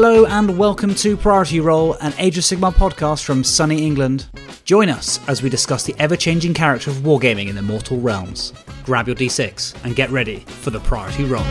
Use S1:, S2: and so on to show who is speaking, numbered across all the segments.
S1: Hello and welcome to Priority Roll, an Age of Sigmar podcast from sunny England. Join us as we discuss the ever changing character of wargaming in the mortal realms. Grab your d6 and get ready for the Priority Roll.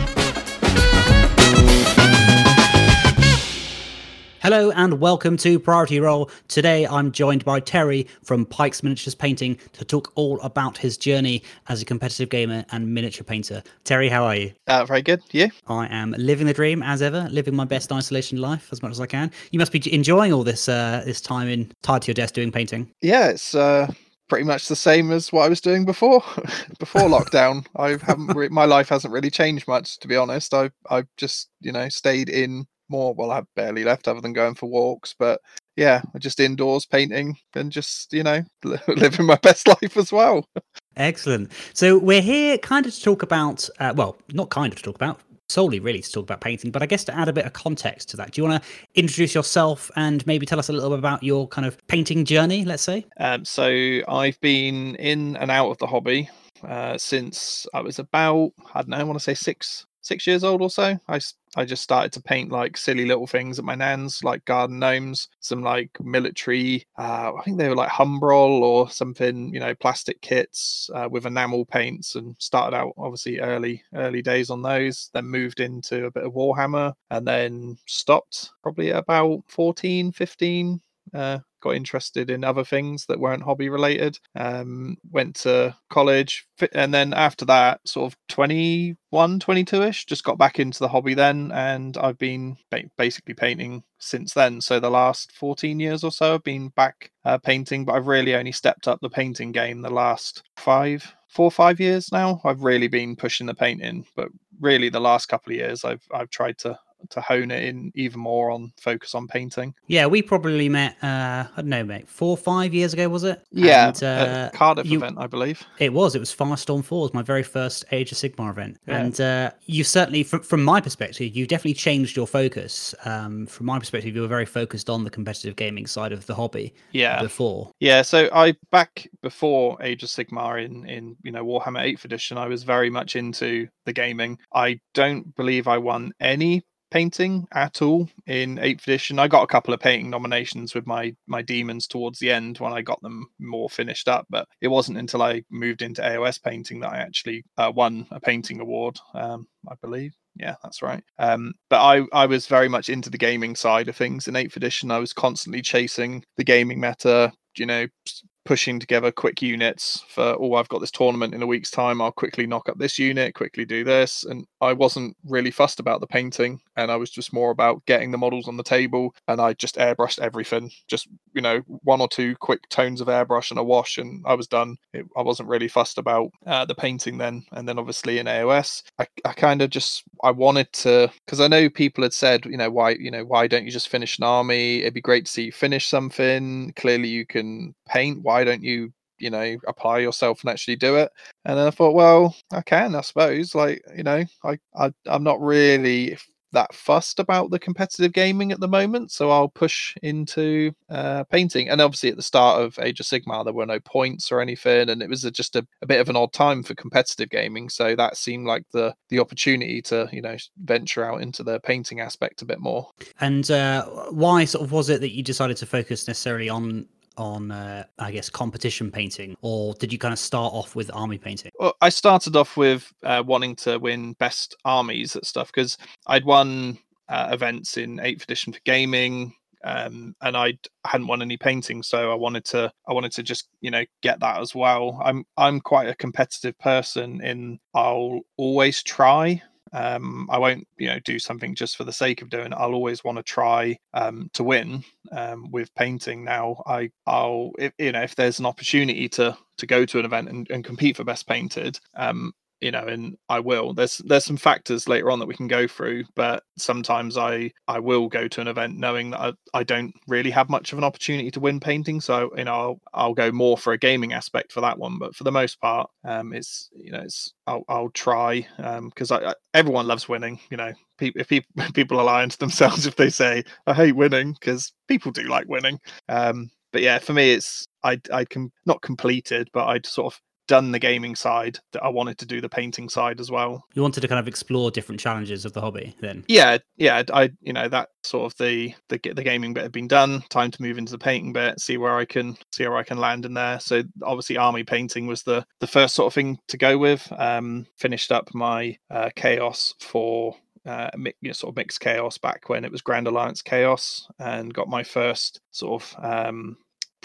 S1: Hello and welcome to Priority Roll. Today I'm joined by Terry from Pike's Miniatures Painting to talk all about his journey as a competitive gamer and miniature painter. Terry, how are you?
S2: Uh, very good. You?
S1: I am living the dream as ever, living my best isolation life as much as I can. You must be enjoying all this uh, this time in tied to your desk doing painting.
S2: Yeah, it's uh, pretty much the same as what I was doing before before lockdown. I haven't re- my life hasn't really changed much to be honest. I I've just you know stayed in more. Well, I've barely left other than going for walks, but yeah, just indoors painting and just you know living my best life as well.
S1: Excellent. So we're here kind of to talk about, uh, well, not kind of to talk about, solely really to talk about painting, but I guess to add a bit of context to that, do you want to introduce yourself and maybe tell us a little bit about your kind of painting journey, let's say?
S2: Um, so I've been in and out of the hobby uh, since I was about, I don't know, I want to say six, six years old or so. I, I just started to paint like silly little things at my nan's, like garden gnomes, some like military, uh, I think they were like Humbrol or something, you know, plastic kits uh, with enamel paints and started out obviously early, early days on those, then moved into a bit of Warhammer and then stopped probably about 14, 15. Uh, got interested in other things that weren't hobby related. Um, went to college, and then after that, sort of 21, 22 ish, just got back into the hobby then. And I've been basically painting since then. So the last 14 years or so, I've been back uh, painting, but I've really only stepped up the painting game the last five, four or five years now. I've really been pushing the painting, but really the last couple of years, I've I've tried to to hone it in even more on focus on painting.
S1: Yeah, we probably met. Uh, I don't know, mate, four or five years ago, was it?
S2: Yeah, and, uh, Cardiff you, event, I believe.
S1: It was. It was Firestorm Four, Was my very first Age of Sigmar event, yeah. and uh, you certainly, from, from my perspective, you definitely changed your focus. Um, from my perspective, you were very focused on the competitive gaming side of the hobby.
S2: Yeah.
S1: Before.
S2: Yeah. So I back before Age of Sigmar in in you know Warhammer Eighth Edition, I was very much into the gaming. I don't believe I won any painting at all in 8th edition. I got a couple of painting nominations with my my demons towards the end when i got them more finished up but it wasn't until i moved into aos painting that i actually uh, won a painting award um, i believe. Yeah that's right. Um, but i i was very much into the gaming side of things in 8th edition. I was constantly chasing the gaming meta you know pushing together quick units for oh i've got this tournament in a week's time i'll quickly knock up this unit quickly do this and i wasn't really fussed about the painting and i was just more about getting the models on the table and i just airbrushed everything just you know one or two quick tones of airbrush and a wash and i was done. It, i wasn't really fussed about uh, the painting then and then obviously in aos i, I kind of just i wanted to because i know people had said you know why you know why don't you just finish an army? It'd be great to see you finish something. Clearly you can paint. Why don't you you know apply yourself and actually do it? And then i thought well i can i suppose like you know i, I i'm not really that fussed about the competitive gaming at the moment so i'll push into uh, painting. And obviously at the start of age of sigmar there were no points or anything and it was a, just a, a, bit of an odd time for competitive gaming so that seemed like the the opportunity to you know venture out into the painting aspect a bit more.
S1: And uh, why sort of was it that you decided to focus necessarily on on, uh, I guess, competition painting, or did you kind of start off with army painting?
S2: Well, I started off with uh, wanting to win best armies at stuff because I'd won uh, events in Eighth Edition for gaming, um, and I hadn't won any painting, so I wanted to I wanted to just you know get that as well. I'm I'm quite a competitive person in I'll always try um, I won't, you know, do something just for the sake of doing it. I'll always want to try um, to win um, with painting. Now, I, I'll, if, you know, if there's an opportunity to to go to an event and, and compete for best painted, um, you know and i will. There's there's some factors later on that we can go through but sometimes i i will go to an event knowing that i, I don't really have much of an opportunity to win painting. So you know I'll, I'll go more for a gaming aspect for that one but for the most part um it's you know it's i'll, I'll try um because I, I, everyone loves winning you know. People if people people are lying to themselves if they say i hate winning because people do like winning. Um but yeah for me it's i i can not completed but i'd sort of done the gaming side that I wanted to do the painting side as well.
S1: You wanted to kind of explore different challenges of the hobby then?
S2: Yeah, yeah. I you know that sort of the the the gaming bit had been done. Time to move into the painting bit, see where I can see where I can land in there. So obviously, army painting was the the first sort of thing to go with. Um, finished up my uh, chaos for uh, you know, sort of mixed chaos back when it was Grand Alliance Chaos, and got my first sort of um,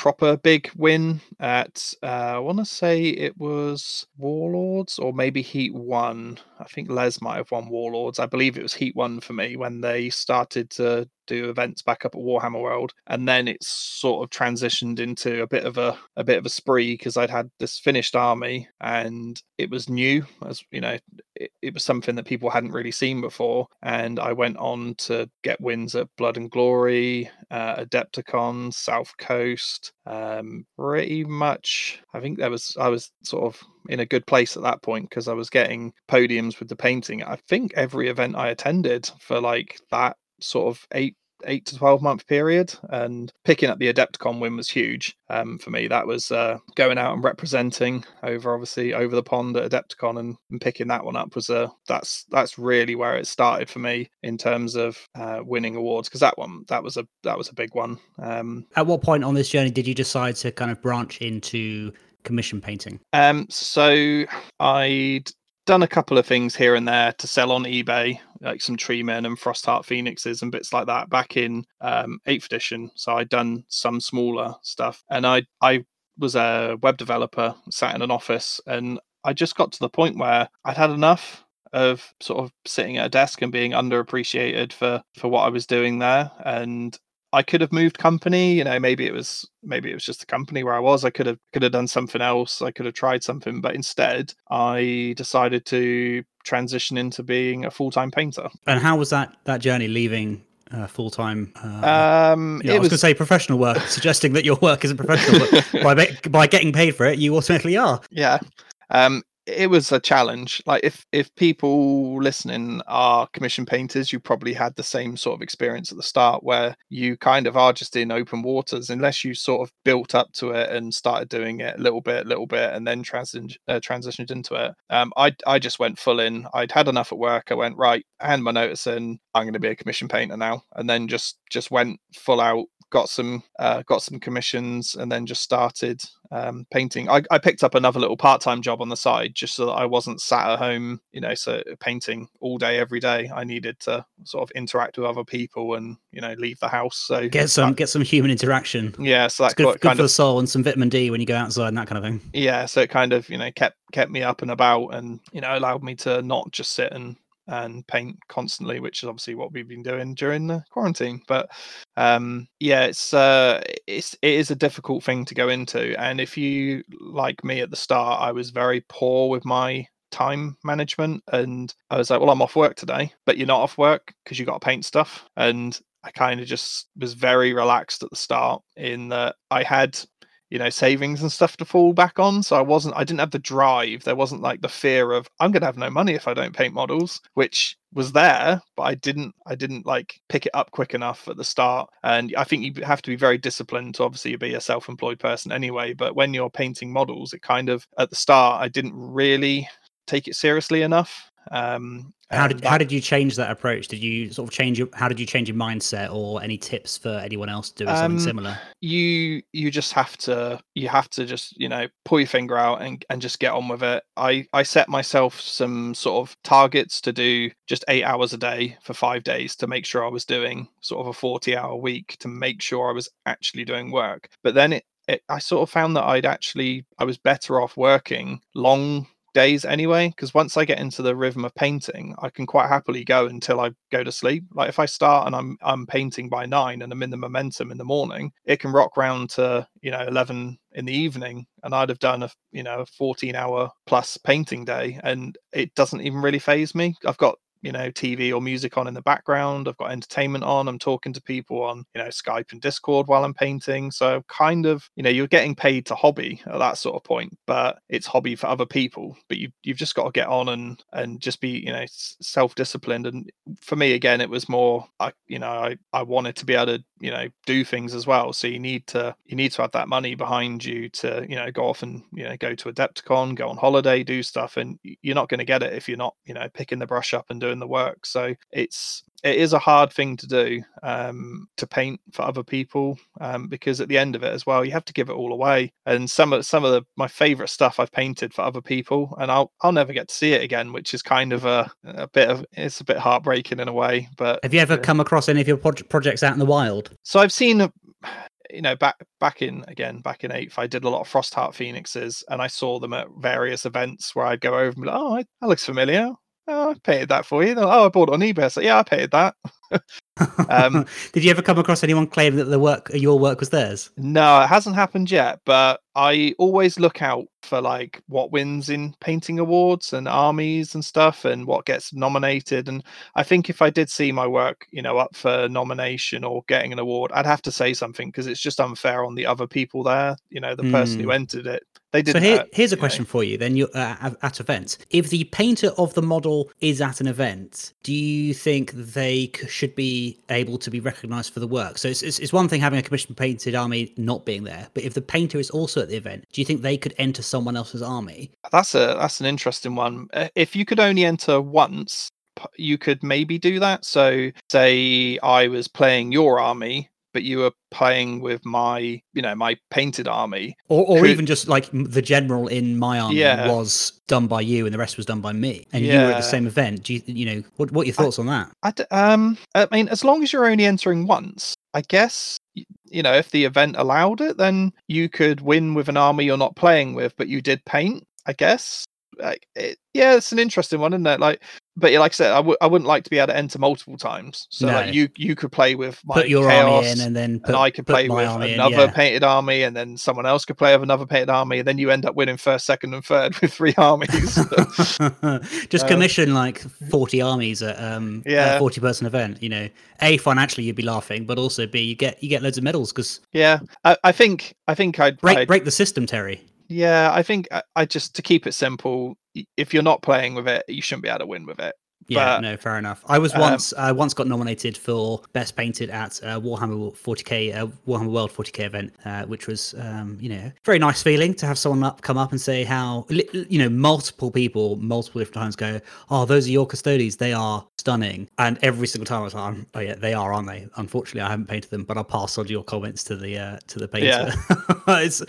S2: proper big win at uh, I want to say it was Warlords or maybe Heat One. I think Les might have won Warlords. I believe it was Heat One for me when they started to do events back up at Warhammer World, and then it's sort of transitioned into a bit of a a bit of a spree because I'd had this finished army and it was new, as you know, it, it, was something that people hadn't really seen before, and I went on to get wins at Blood and Glory, uh, Adepticon, South Coast, um, pretty much. I think there was I was sort of in a good place at that point because I was getting podiums with the painting. I think every event I attended for like that sort of eight eight to 12 month period and picking up the adepticon win was huge um, for me. That was uh, going out and representing over obviously over the pond at adepticon and, and picking that one up was a uh, that's that's really where it started for me in terms of uh, winning awards because that one that was a that was a big one um,
S1: at what point on this journey did you decide to kind of branch into commission painting?
S2: Um so i'd done a couple of things here and there to sell on eBay, like some Tree Men and Frostheart Phoenixes and bits like that back in um, 8th edition. So I'd done some smaller stuff. And I, I was a web developer, sat in an office, and I just got to the point where I'd had enough of sort of sitting at a desk and being underappreciated for for what I was doing there and I could have moved company. You know, maybe it was maybe it was just the company where I was. I could have could have done something else. I could have tried something, but instead, I decided to transition into being a full time painter.
S1: And how was that that journey leaving uh, full time?
S2: Uh, um,
S1: you know, I was, was... going to say professional work, suggesting that your work isn't professional, but by by getting paid for it, you automatically are.
S2: Yeah. Um, it was a challenge. Like if if people listening are commission painters you probably had the same sort of experience at the start where you kind of are just in open waters unless you sort of built up to it and started doing it a little bit little bit and then transi- uh, transitioned into it. Um, I, I just went full in. I'd had enough at work. I went right hand my notice in. I'm going to be a commission painter now. And then just just went full out got some uh, got some commissions and then just started um, painting. I, I, picked up another little part time job on the side just so that I wasn't sat at home, you know, so painting all day every day. I needed to sort of interact with other people and you know leave the house. So
S1: get some that, get some human interaction.
S2: Yeah, so that's
S1: good, good for
S2: of,
S1: the soul and some vitamin D when you go outside and that kind of thing.
S2: Yeah, so it kind of you know kept kept me up and about and you know allowed me to not just sit and and paint constantly, which is obviously what we've been doing during the quarantine. But um, yeah, it's uh, it's it is a difficult thing to go into, and if you like me at the start, I was very poor with my time management, and I was like, well, I'm off work today, but you're not off work because you got to paint stuff, and I kind of just was very relaxed at the start in that I had you know savings and stuff to fall back on. So i wasn't i didn't have the drive. There wasn't like the fear of i'm going to have no money if i don't paint models which was there but i didn't i didn't like pick it up quick enough at the start. And i think you have to be very disciplined to obviously be a self-employed person anyway but when you're painting models it kind of at the start i didn't really take it seriously enough um,
S1: how did that, how did you change that approach? Did you sort of change your how did you change your mindset or any tips for anyone else doing um, something similar?
S2: You you just have to you have to just, you know, pull your finger out and, and just get on with it. I, I set myself some sort of targets to do just eight hours a day for five days to make sure I was doing sort of a 40 hour week to make sure I was actually doing work. But then it, it I sort of found that I'd actually I was better off working long days anyway because once i get into the rhythm of painting i can quite happily go until i go to sleep. Like if i start and i'm i'm painting by 9 and i'm in the momentum in the morning it can rock round to you know 11 in the evening and i'd have done a you know 14 hour plus painting day and it doesn't even really faze me. I've got you know tv or music on in the background i've got entertainment on i'm talking to people on you know skype and discord while i'm painting. So kind of you know you're getting paid to hobby at that sort of point but it's hobby for other people but you you've just got to get on and and just be you know self-disciplined. And for me again it was more i you know i i wanted to be able to you know do things as well. So you need to you need to have that money behind you to you know go off and you know go to adepticon go on holiday do stuff and you're not going to get it if you're not you know picking the brush up and doing the work. So it's it is a hard thing to do um, to paint for other people um, because at the end of it as well you have to give it all away. And some of some of the, my favorite stuff i've painted for other people and i'll i'll never get to see it again which is kind of a, a bit of it's a bit heartbreaking in a way but
S1: have you ever come across any of your pro- projects out in the wild?
S2: So i've seen you know back back in again back in eighth i did a lot of frostheart phoenixes and i saw them at various events where i'd go over and be like oh that looks familiar oh, I paid that for you. Like, oh, I bought it on eBay. So yeah, I paid that.
S1: Um, Did you ever come across anyone claim that the work, your work, was theirs?
S2: No, it hasn't happened yet. But I always look out for like what wins in painting awards and armies and stuff, and what gets nominated. And I think if I did see my work, you know, up for nomination or getting an award, I'd have to say something because it's just unfair on the other people there. You know, the mm. person who hmm. entered it they did.
S1: So here, here's a question know. for you. Then you uh, at events, if the painter of the model is at an event, do you think they should be able to be recognised for the work? So it's, it's, it's one thing having a commissioned painted army not being there, but if the painter is also at the event, do you think they could enter someone else's army?
S2: That's a that's an interesting one. Uh, if you could only enter once, you could maybe do that. So, say I was playing your army but you were playing with my, you know, my painted army,
S1: or, or Could, even just like the general in my army yeah. was done by you, and the rest was done by me, and yeah. you were at the same event. Do you, you know, what what are your thoughts
S2: I,
S1: on that?
S2: I, um, I mean, as long as you're only entering once, I guess you know if the event allowed it, then you could win with an army you're not playing with, but you did paint. I guess like it, yeah, it's an interesting one, isn't it? Like, but like I said, I w- I wouldn't like to be able to enter multiple times. So no. like you you could play with my
S1: put your
S2: chaos,
S1: army in, and then
S2: put, and I could play with another in, yeah. painted army, and then someone else could play with another painted army, and then you end up winning first, second, and third with three armies.
S1: Just um, commission like forty armies at um yeah forty person event. You know, a financially you'd be laughing, but also b you get you get loads of medals because
S2: yeah, I, I think I think I'd
S1: break
S2: I'd,
S1: break the system, Terry.
S2: Yeah, I think I, I, just to keep it simple, if you're not playing with it, you shouldn't be able to win with it.
S1: Yeah, but, no, fair enough. I was um, once um, I once got nominated for best painted at uh, Warhammer 40k uh, Warhammer World 40k event, uh, which was um, you know very nice feeling to have someone up come up and say how you know multiple people multiple different times go, oh those are your Custodes, they are stunning, and every single time I was like, oh yeah, they are, aren't they? Unfortunately, I haven't painted them, but I'll pass on your comments to the uh, to the painter. Yeah. it's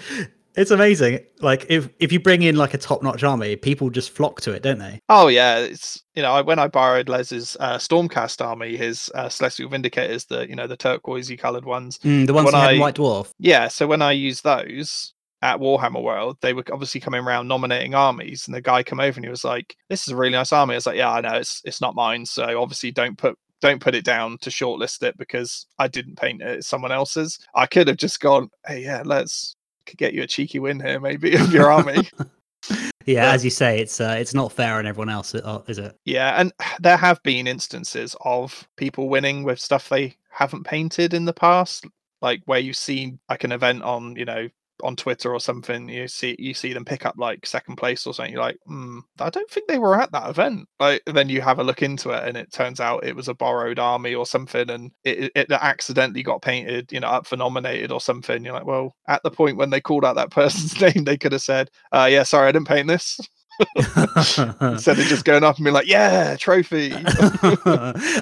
S1: it's amazing. Like if if you bring in like a top notch army, people just flock to it, don't they?
S2: Oh yeah, it's you know when I borrowed Les's uh, Stormcast army, his uh, Celestial Vindicators, the you know the turquoisey coloured ones,
S1: mm, the ones that had White Dwarf.
S2: Yeah, so when I used those at Warhammer World, they were obviously coming around nominating armies, and the guy come over and he was like, "This is a really nice army." I was like, "Yeah, I know it's it's not mine, so obviously don't put don't put it down to shortlist it because I didn't paint it; it's someone else's. I could have just gone, hey, yeah, let's could get you a cheeky win here, maybe of your army.
S1: yeah, but, as you say, it's uh, it's not fair on everyone else, uh, is it?
S2: Yeah, and there have been instances of people winning with stuff they haven't painted in the past, like where you've seen like an event on, you know, on Twitter or something, you see you see them pick up like second place or something. You're like, hmm, I don't think they were at that event. Like then you have a look into it, and it turns out it was a borrowed army or something, and it, it accidentally got painted, you know, up for nominated or something. You're like, well, at the point when they called out that person's name, they could have said, uh, "Yeah, sorry, I didn't paint this." Instead of just going up and being like, "Yeah, trophy."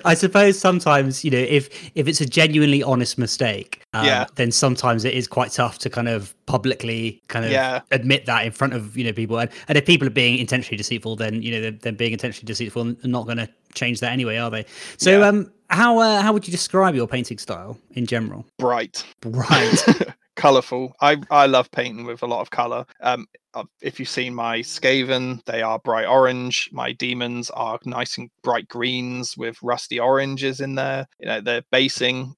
S1: I suppose sometimes you know if if it's a genuinely honest mistake, uh,
S2: yeah.
S1: then sometimes it is quite tough to kind of publicly kind of
S2: yeah.
S1: admit that in front of you know people. And, and if people are being intentionally deceitful, then you know they're, they're being intentionally deceitful and not going to change that anyway, are they? So, yeah. um, how uh, how would you describe your painting style in general?
S2: Bright,
S1: bright.
S2: colorful. I I love painting with a lot of color. Um, uh, if you've seen my Skaven, they are bright orange. My demons are nice and bright greens with rusty oranges in there. You know, their basing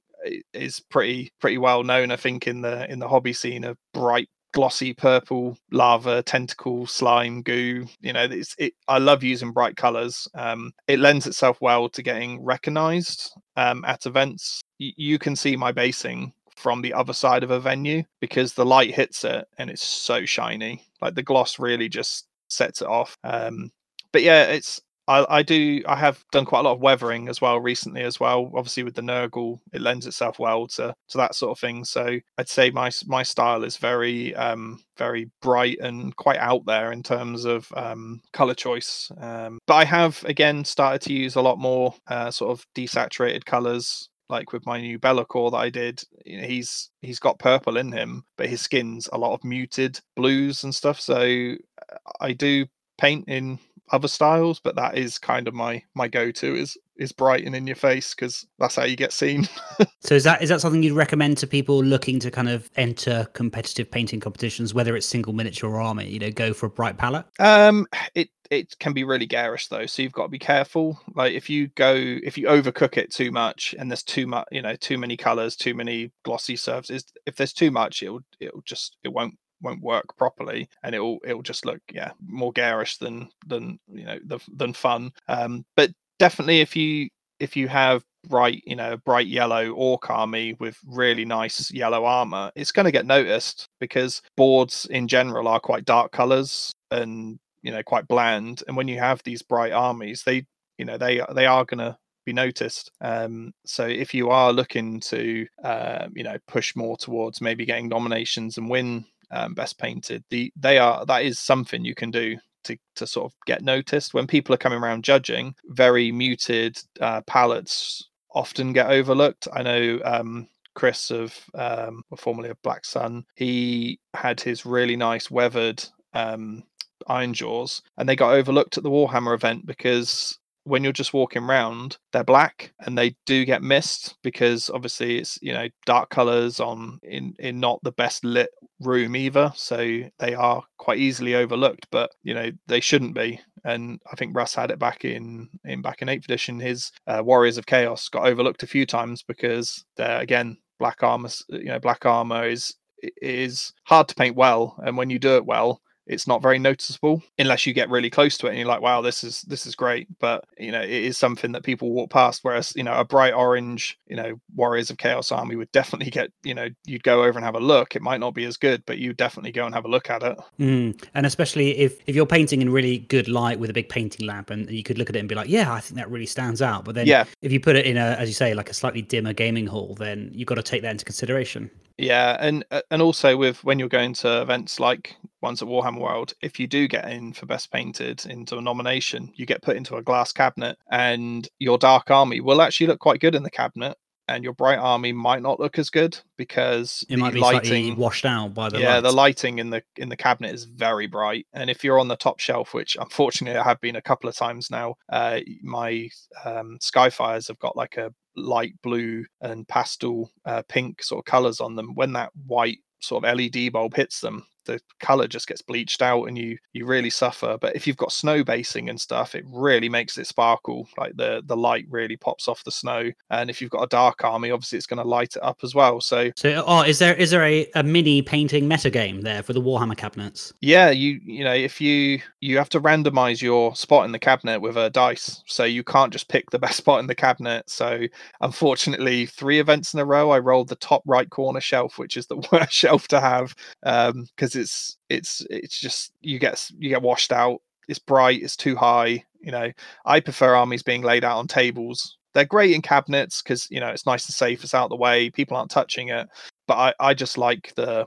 S2: is pretty pretty well known. I think in the in the hobby scene of bright glossy purple lava tentacle slime goo you know it's it i love using bright colors um it lends itself well to getting recognized um at events y- you can see my basing from the other side of a venue because the light hits it and it's so shiny. Like the gloss really just sets it off. Um, but yeah, it's I, I do. I have done quite a lot of weathering as well recently as well. Obviously, with the Nurgle, it lends itself well to to that sort of thing. So I'd say my my style is very um, very bright and quite out there in terms of um, color choice. Um, but I have again started to use a lot more uh, sort of desaturated colors like with my new Be'lakor that I did, you know, he's he's got purple in him, but his skin's a lot of muted blues and stuff. So uh, I do paint in other styles, but that is kind of my my go-to is is bright and in your face because that's how you get seen.
S1: so is that is that something you'd recommend to people looking to kind of enter competitive painting competitions, whether it's single miniature or army? You know, go for a bright palette.
S2: Um, it it can be really garish though, so you've got to be careful. Like if you go if you overcook it too much and there's too much, you know, too many colors, too many glossy surfaces. If there's too much, it'll it'll just it won't won't work properly and it'll it'll just look yeah more garish than than you know the, than fun um but definitely if you if you have bright you know bright yellow orc army with really nice yellow armor it's going to get noticed because boards in general are quite dark colors and you know quite bland and when you have these bright armies they you know they they are going to be noticed. Um, so if you are looking to, uh, you know, push more towards maybe getting nominations and win um, best painted. The they are that is something you can do to, to sort of get noticed. When people are coming around judging very muted uh, palettes often get overlooked. I know um, chris of um, formerly of black sun he had his really nice weathered um, Ironjawz and they got overlooked at the warhammer event because when you're just walking around, they're black and they do get missed because obviously it's you know dark colors on in in not the best lit room either, so they are quite easily overlooked. But you know they shouldn't be. And I think Russ had it back in in back in eighth edition. His uh, Warriors of Chaos got overlooked a few times because they're again black armor. You know black armor is is hard to paint well, and when you do it well, it's not very noticeable unless you get really close to it and you're like wow this is this is great. But you know it is something that people walk past whereas you know a bright orange you know warriors of chaos army would definitely get you know you'd go over and have a look. It might not be as good but you definitely go and have a look at it.
S1: Mm. and especially if if you're painting in really good light with a big painting lamp and you could look at it and be like yeah i think that really stands out. But then yeah. if you put it in a as you say like a slightly dimmer gaming hall then you've got to take that into consideration
S2: yeah, and uh, and also with when you're going to events like ones at Warhammer World, if you do get in for Best Painted into a nomination, you get put into a glass cabinet, and your Dark Army will actually look quite good in the cabinet, and your Bright Army might not look as good because
S1: it might be lighting washed out by the
S2: yeah
S1: light.
S2: the lighting in the in the cabinet is very bright, and if you're on the top shelf, which unfortunately I have been a couple of times now, uh, my um, Skyfires have got like a light blue and pastel uh, pink sort of colors on them when that white sort of led bulb hits them the color just gets bleached out and you you really suffer. But if you've got snow basing and stuff it really makes it sparkle like the the light really pops off the snow. And if you've got a dark army obviously it's going to light it up as well. So
S1: so oh is there is there a, a mini painting meta game there for the warhammer cabinets?
S2: Yeah you you know if you you have to randomize your spot in the cabinet with a dice. So you can't just pick the best spot in the cabinet. So unfortunately three events in a row i rolled the top right corner shelf which is the worst shelf to have um because it's it's it's just you get you get washed out. It's bright. It's too high. You know, I prefer armies being laid out on tables. They're great in cabinets because you know it's nice and safe. It's out of the way. People aren't touching it. But I I just like the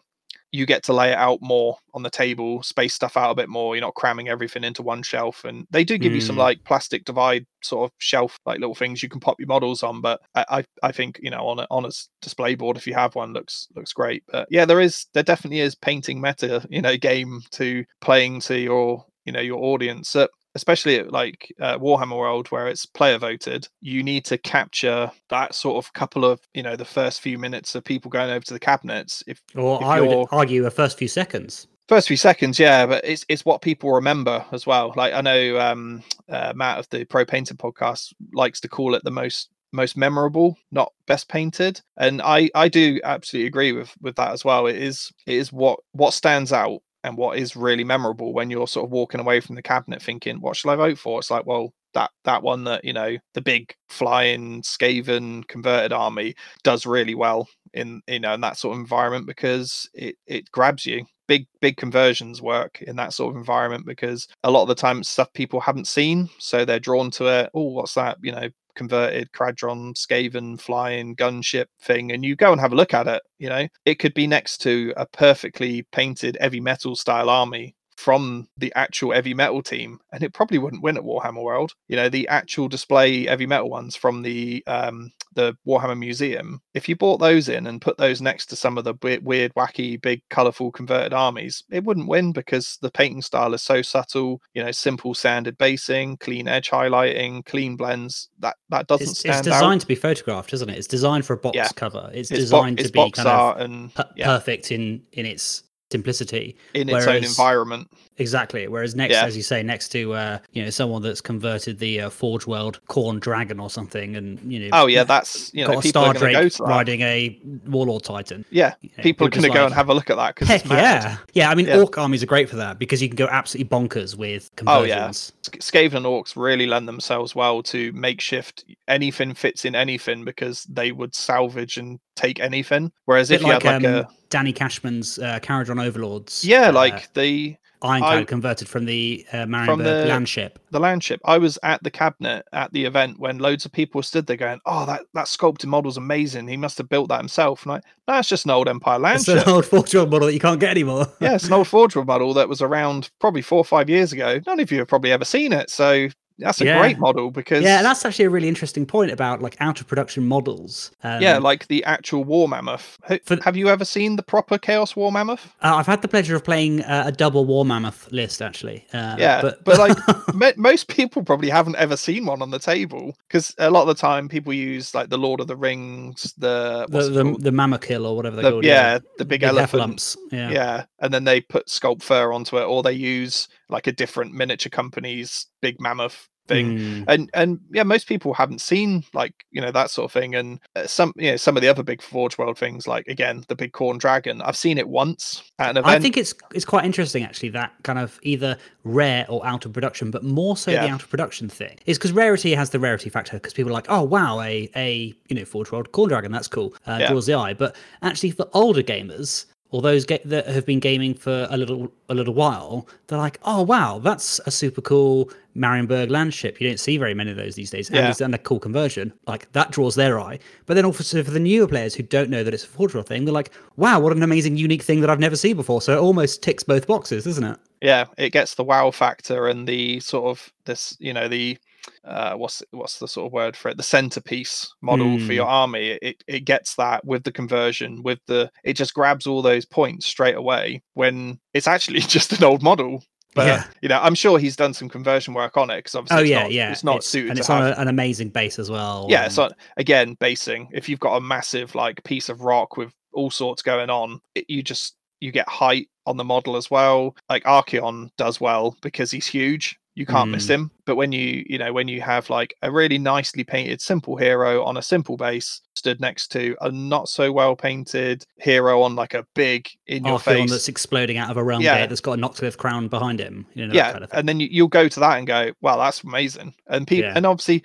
S2: you get to lay it out more on the table, space stuff out a bit more. You're not cramming everything into one shelf. And they do give mm. you some hmm. like plastic divide sort of shelf, like little things you can pop your models on. But I, I, I think you know on a on a display board, if you have one, looks looks great. But yeah, there is there definitely is painting meta, you know, game to playing to your you know your audience. Uh, especially at like uh, Warhammer World where it's player voted, you need to capture that sort of couple of you know the first few minutes of people going over to the cabinets. If
S1: or
S2: if
S1: I would argue the first few seconds.
S2: First few seconds, yeah, but it's it's what people remember as well. Like I know um, uh, Matt of the Pro Painter podcast likes to call it the most most memorable, not best painted, and I I do absolutely agree with with that as well. It is it is what what stands out and what is really memorable when you're sort of walking away from the cabinet thinking, what shall I vote for? It's like, well, that that one that you know the big flying Skaven converted army does really well in you know in that sort of environment because it it grabs you. Big big conversions work in that sort of environment because a lot of the time stuff people haven't seen so they're drawn to it. Oh what's that? You know converted Kharadron Skaven flying gunship thing and you go and have a look at it you know? It could be next to a perfectly painted heavy metal style army from the actual heavy metal team, and it probably wouldn't win at Warhammer World. You know, the actual display heavy metal ones from the um, the Warhammer Museum. If you bought those in and put those next to some of the weird, wacky, big, colourful converted armies, it wouldn't win because the painting style is so subtle. You know, simple sanded basing, clean edge highlighting, clean blends. That that doesn't
S1: it's,
S2: stand
S1: it's designed
S2: out.
S1: to be photographed, isn't it? It's designed for a box
S2: Yeah.
S1: cover. It's,
S2: It's, bo-
S1: designed
S2: it's
S1: to be kind of
S2: and
S1: per-
S2: yeah,
S1: perfect in in its simplicity.
S2: in its own environment.
S1: Exactly. Whereas next,
S2: Yeah.
S1: as you say, next to uh, you know someone that's converted the uh, Forge World Corn Dragon or something, and you know,
S2: Oh yeah, that's you know
S1: got a
S2: people
S1: Star
S2: are going go to that.
S1: riding a Warlord Titan.
S2: Yeah,
S1: you know,
S2: people are going to go and have a look at that because
S1: Heck yeah, yeah. I mean,
S2: Yeah.
S1: Orc armies are great for that because you can go absolutely bonkers with conversions.
S2: Oh, yeah. Skaven and Orcs really lend themselves well to makeshift. Anything fits in anything because they would salvage and take anything. Whereas if you
S1: like,
S2: had like
S1: um,
S2: a
S1: Danny Cashman's uh, Kharadron Overlords.
S2: yeah,
S1: uh,
S2: like the
S1: Ironclad
S2: I-
S1: converted from the uh, Marienburg
S2: the-
S1: landship.
S2: the landship. I was at the cabinet at the event when loads of people stood there going, "Oh, that that sculpted model's amazing. He must have built that himself." And I, no, it's just an old Empire landship.
S1: It's
S2: landship.
S1: an old Forge World model that you can't get anymore.
S2: yeah, it's an old Forge World model that was around probably four or five years ago. None of you have probably ever seen it, so that's a
S1: Yeah.
S2: great model because
S1: Yeah, that's actually a really interesting point about like out of production models. Um,
S2: yeah, like the actual War Mammoth.
S1: For-
S2: Have you ever seen the proper Chaos War Mammoth?
S1: uh, I've had the pleasure of playing uh, a double War Mammoth list actually. Uh,
S2: Yeah,
S1: but,
S2: but, like mo- most people probably haven't ever seen one on the table because a lot of the time people use like the Lord of the Rings, the
S1: the the, the Mumakil or whatever they're
S2: The-
S1: called.
S2: yeah, the big,
S1: Big
S2: elephant.
S1: heffalumps, Yeah.
S2: Yeah, and then they put sculpt fur onto it, or they use like a different miniature company's big mammoth thing.
S1: Mm.
S2: And and yeah, most people haven't seen like you know that sort of thing, and uh, some you know some of the other big Forge World things, like again the big corn dragon. I've seen it once at an event.
S1: I think it's it's quite interesting actually that kind of either rare or out of production, but more so the out of production thing is because rarity has the rarity factor because people are like, oh wow, a a you know Forge World Corn Dragon, that's cool, uh,
S2: Yeah.
S1: draws the eye. But actually, for older gamers or those ga- that have been gaming for a little a little while, they're like, oh wow, that's a super cool Marienburg landship. You don't see very many of those these days, and
S2: Yeah.
S1: it's done a cool conversion. Like that draws their eye. But then also for the newer players who don't know that it's a Forge World thing, they're like, wow, what an amazing, unique thing that I've never seen before. So it almost ticks both boxes, isn't it?
S2: yeah, it gets the wow factor and the sort of this you know the uh, what's what's the sort of word for it? The centerpiece model for
S1: Mm.
S2: your army. It it gets that with the conversion, with the it just grabs all those points straight away when it's actually just an old model. But
S1: Yeah.
S2: you know, I'm sure he's done some conversion work on it because obviously
S1: Oh
S2: it's
S1: yeah,
S2: not,
S1: yeah.
S2: it's not suited
S1: and
S2: to
S1: it's
S2: have
S1: on a, an amazing base as well.
S2: yeah so again basing if you've got a massive like piece of rock with all sorts going on it, you just you get height on the model as well like archaon does well because he's huge you can't miss
S1: Mm.
S2: him but when you you know when you have like a really nicely painted simple hero on a simple base stood next to a not so well painted hero on like a big in your face
S1: that's exploding out of a realm
S2: Yeah.
S1: that's got a Noctilith crown behind him. You know,
S2: yeah
S1: kind of thing.
S2: and then you, you'll go to that and go wow that's amazing and people
S1: Yeah.
S2: and obviously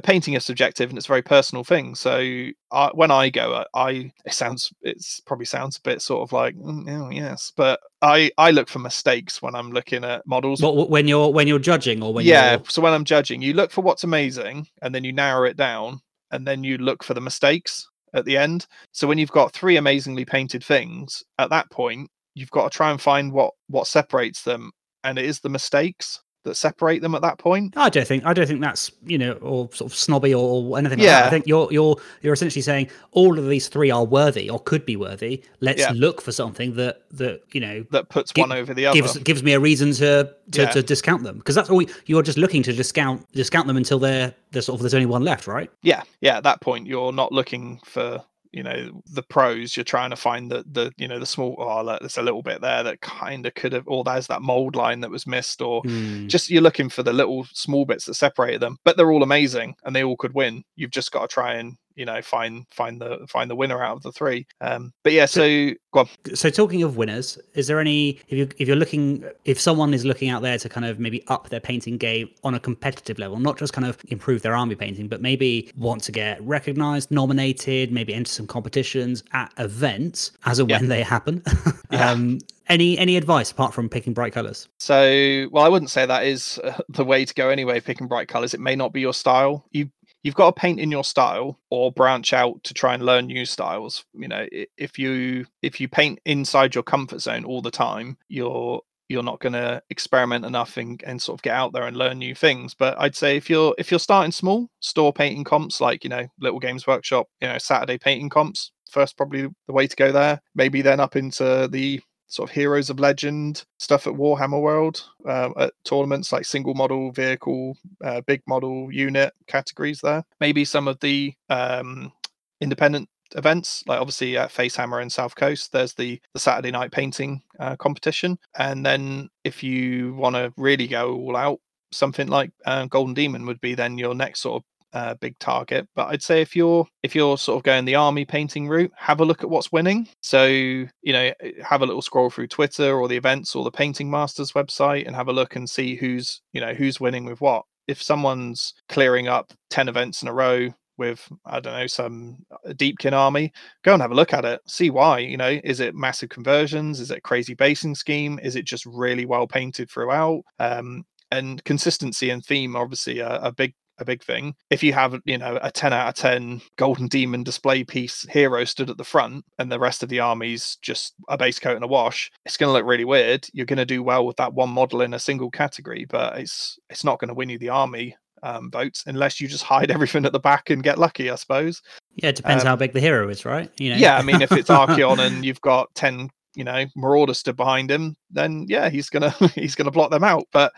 S2: painting is subjective and it's a very personal thing. So I, when i go i it sounds it's probably sounds a bit sort of like mm, oh, yes but i i look for mistakes when i'm looking at models.
S1: What, when you're when you're judging or when
S2: yeah
S1: you're
S2: so when i'm judging you look for what's amazing and then you narrow it down and then you look for the mistakes at the end. So when you've got three amazingly painted things at that point you've got to try and find what what separates them and it is the mistakes that separate them at that point
S1: I don't think I don't think that's you know or sort of snobby or, or anything like that. I think you're you're you're essentially saying all of these three are worthy or could be worthy. Let's
S2: Yeah.
S1: look for something that that you know
S2: that puts
S1: Gi-
S2: one over the other
S1: gives gives me a reason to to,
S2: Yeah.
S1: to discount them because that's all you're just looking to discount discount them until they're there's sort of there's only one left, right?
S2: yeah yeah at that point you're not looking for you know the pros you're trying to find the the you know the small oh look, there's a little bit there that kind of could have or there's that mold line that was missed or
S1: Hmm.
S2: just you're looking for the little small bits that separated them but they're all amazing and they all could win you've just got to try and you know find find the find the winner out of the three. Um, but yeah, so go on.
S1: So talking of winners, is there any if you if you're looking if someone is looking out there to kind of maybe up their painting game on a competitive level, not just kind of improve their army painting, but maybe want to get recognized, nominated, maybe enter some competitions at events as and
S2: Yeah.
S1: when they happen.
S2: Yeah.
S1: um, any any advice apart from picking bright colors?
S2: So, well, I wouldn't say that is uh, the way to go anyway. Picking bright colors, it may not be your style. You you've got to paint in your style or branch out to try and learn new styles. You know, if you if you paint inside your comfort zone all the time, you're you're not going to experiment enough and, and sort of get out there and learn new things but i'd say if you're if you're starting small store painting comps like you know little games workshop you know saturday painting comps first probably the way to go there maybe then up into the sort of heroes of legend stuff at Warhammer World um, at tournaments like single model vehicle, uh, big model unit categories. There, maybe some of the um, independent events like obviously at Facehammer and South Coast. There's the the Saturday night painting uh, competition, and then if you want to really go all out, something like uh, Golden Demon would be then your next sort of uh, big target. But I'd say if you're if you're sort of going the army painting route, have a look at what's winning. So you know, have a little scroll through Twitter or the events or the Painting Masters website and have a look and see who's you know who's winning with what. If someone's clearing up ten events in a row with I don't know some Deepkin army, go and have a look at it. See why. You know, is it massive conversions? Is it crazy basing scheme? Is it just really well painted throughout? Um, and consistency and theme obviously a, a big a big thing. If you have, you know, a 10 out of 10 Golden Demon display piece hero stood at the front and the rest of the army's just a base coat and a wash, it's going to look really weird. You're going to do well with that one model in a single category, but it's it's not going to win you the army um, votes unless you just hide everything at the back and get lucky, I suppose.
S1: Yeah, it depends how
S2: Um,
S1: big the hero is, right? You know.
S2: Yeah, I mean, if it's Archaon and you've got 10 you know marauders stood behind him then yeah he's gonna he's gonna block them out but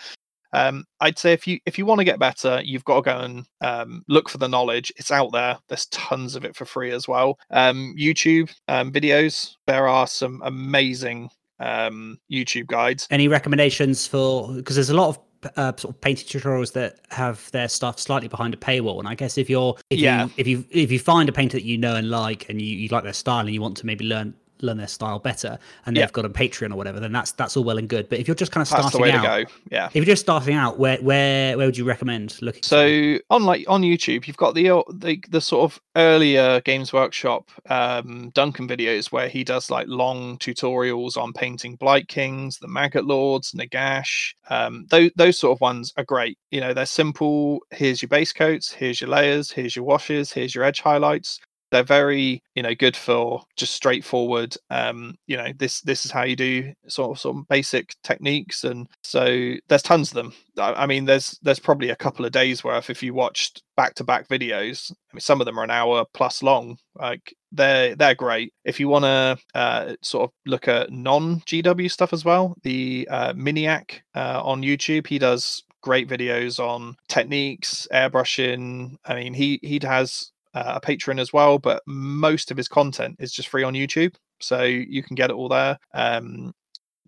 S2: um, I'd say if you if you want to get better, you've got to go and um, look for the knowledge. It's out there. There's tons of it for free as well. Um, YouTube um, videos. There are some amazing um, YouTube guides.
S1: Any recommendations for because there's a lot of uh, sort of painting tutorials that have their stuff slightly behind a paywall, and I guess if you're if
S2: Yeah.
S1: you if you if you find a painter that you know and like, and you, you like their style, and you want to maybe learn learn their style better, and they've got a Patreon or whatever, then that's that's all well and good. But if you're just kind of
S2: That's
S1: starting out.
S2: Yeah.
S1: if you're just starting out, where where where would you recommend looking? for?
S2: So on like on YouTube, you've got the the, the sort of earlier Games Workshop um, Duncan videos where he does like long tutorials on painting Blight Kings, the Maggoth Lords, Nagash. Um, those those sort of ones are great. You know, they're simple. Here's your base coats. Here's your layers. Here's your washes. Here's your edge highlights. They're very, you know, good for just straightforward. Um, you know, this this is how you do sort of some basic techniques, and so there's tons of them. I mean, there's there's probably a couple of days worth if you watched back to back videos. I mean, some of them are an hour plus long. Like they're they're great. If you want to uh, sort of look at non GW stuff as well, the uh, Miniac uh, on YouTube, he does great videos on techniques, airbrushing. I mean, he he has uh, a Patreon as well, but most of his content is just free on YouTube, so you can get it all there. Um,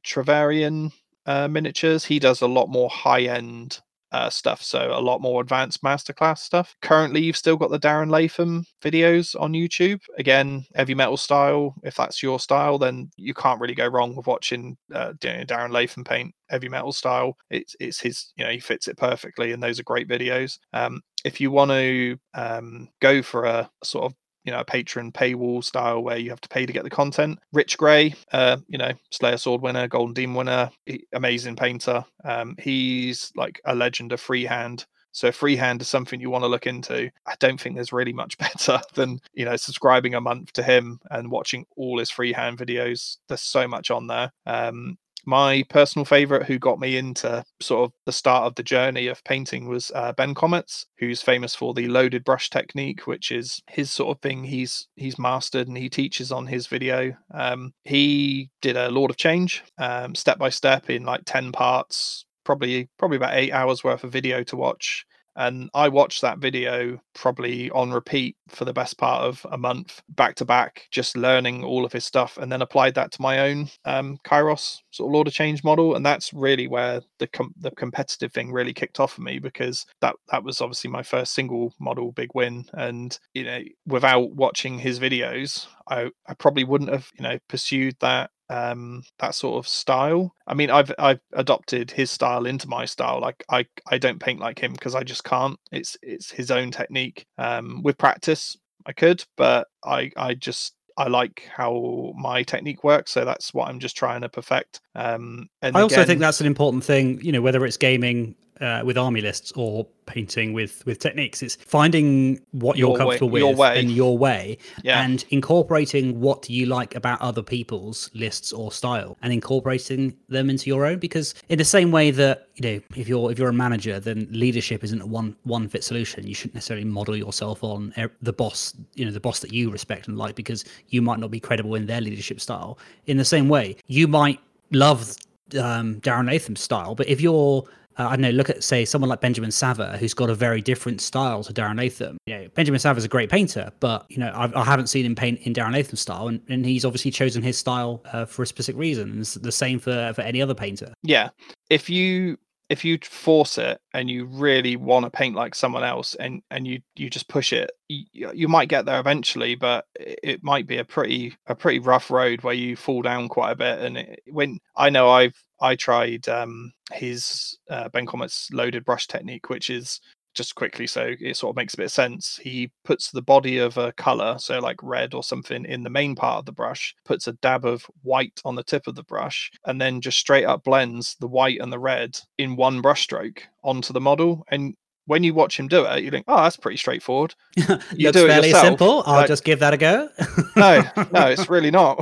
S2: Trovarion uh, miniatures. He does a lot more high end uh, stuff, so a lot more advanced masterclass stuff. Currently, you've still got the Darren Latham videos on YouTube. Again, heavy metal style. If that's your style, then you can't really go wrong with watching uh, Darren Latham paint heavy metal style. It's it's his, you know, he fits it perfectly, and those are great videos. Um, if you want to um, go for a sort of you know, a Patreon paywall style where you have to pay to get the content. Rich Gray, uh, you know, Slayer Sword winner, Golden Demon winner, amazing painter. Um, he's like a legend of freehand. So freehand is something you want to look into. I don't think there's really much better than you know subscribing a month to him and watching all his freehand videos. There's so much on there. Um, my personal favorite who got me into sort of the start of the journey of painting was uh, ben komets who's famous for the loaded brush technique which is his sort of thing. He's he's mastered and he teaches on his video. Um, he did a lord of change um, step by step in like 10 parts probably probably about eight hours worth of video to watch And I watched that video probably on repeat for the best part of a month, back to back, just learning all of his stuff, and then applied that to my own um, Kairos sort of Lord of Change model. And that's really where the com- the competitive thing really kicked off for me because that that was obviously my first single model big win. And you know, without watching his videos, I I probably wouldn't have you know pursued that um that sort of style i mean i've i've adopted his style into my style like i i don't paint like him because i just can't it's it's his own technique um with practice i could but i i just I like how my technique works, so that's what I'm just trying to perfect. Um,
S1: and I also again, think that's an important thing. You know, whether it's gaming uh, with army lists or painting with with techniques. It's finding what you're comfortable
S2: way,
S1: with
S2: your
S1: in your way
S2: yeah.
S1: and incorporating what you like about other people's lists or style and incorporating them into your own. Because in the same way that you know if you're if you're a manager then leadership isn't a one one fit solution. You shouldn't necessarily model yourself on the boss you know the boss that you respect and like because you might not be credible in their leadership style. In the same way you might love um, Darren Latham's style but if you're uh, I don't know, look at say someone like Benjamin Sava, who's got a very different style to Darren Latham. You know, Benjamin is a great painter, but you know, I've, I have not seen him paint in Darren Latham's style, and, and he's obviously chosen his style uh, for a specific reason. It's the same for for any other painter.
S2: Yeah, if you if you force it and you really want to paint like someone else and and you you just push it you, you might get there eventually but it might be a pretty a pretty rough road where you fall down quite a bit. And it, when i know i've I tried um, his uh, Ben Komets' loaded brush technique, which is just quickly so it sort of makes a bit of sense. He puts the body of a color, so like red or something, in the main part of the brush, puts a dab of white on the tip of the brush, and then just straight up blends the white and the red in one brushstroke onto the model. And when you watch him do it, you think, "Oh, that's pretty straightforward."
S1: You Looks do it fairly yourself. simple. I'll like, just give that a go.
S2: no, no, it's really not.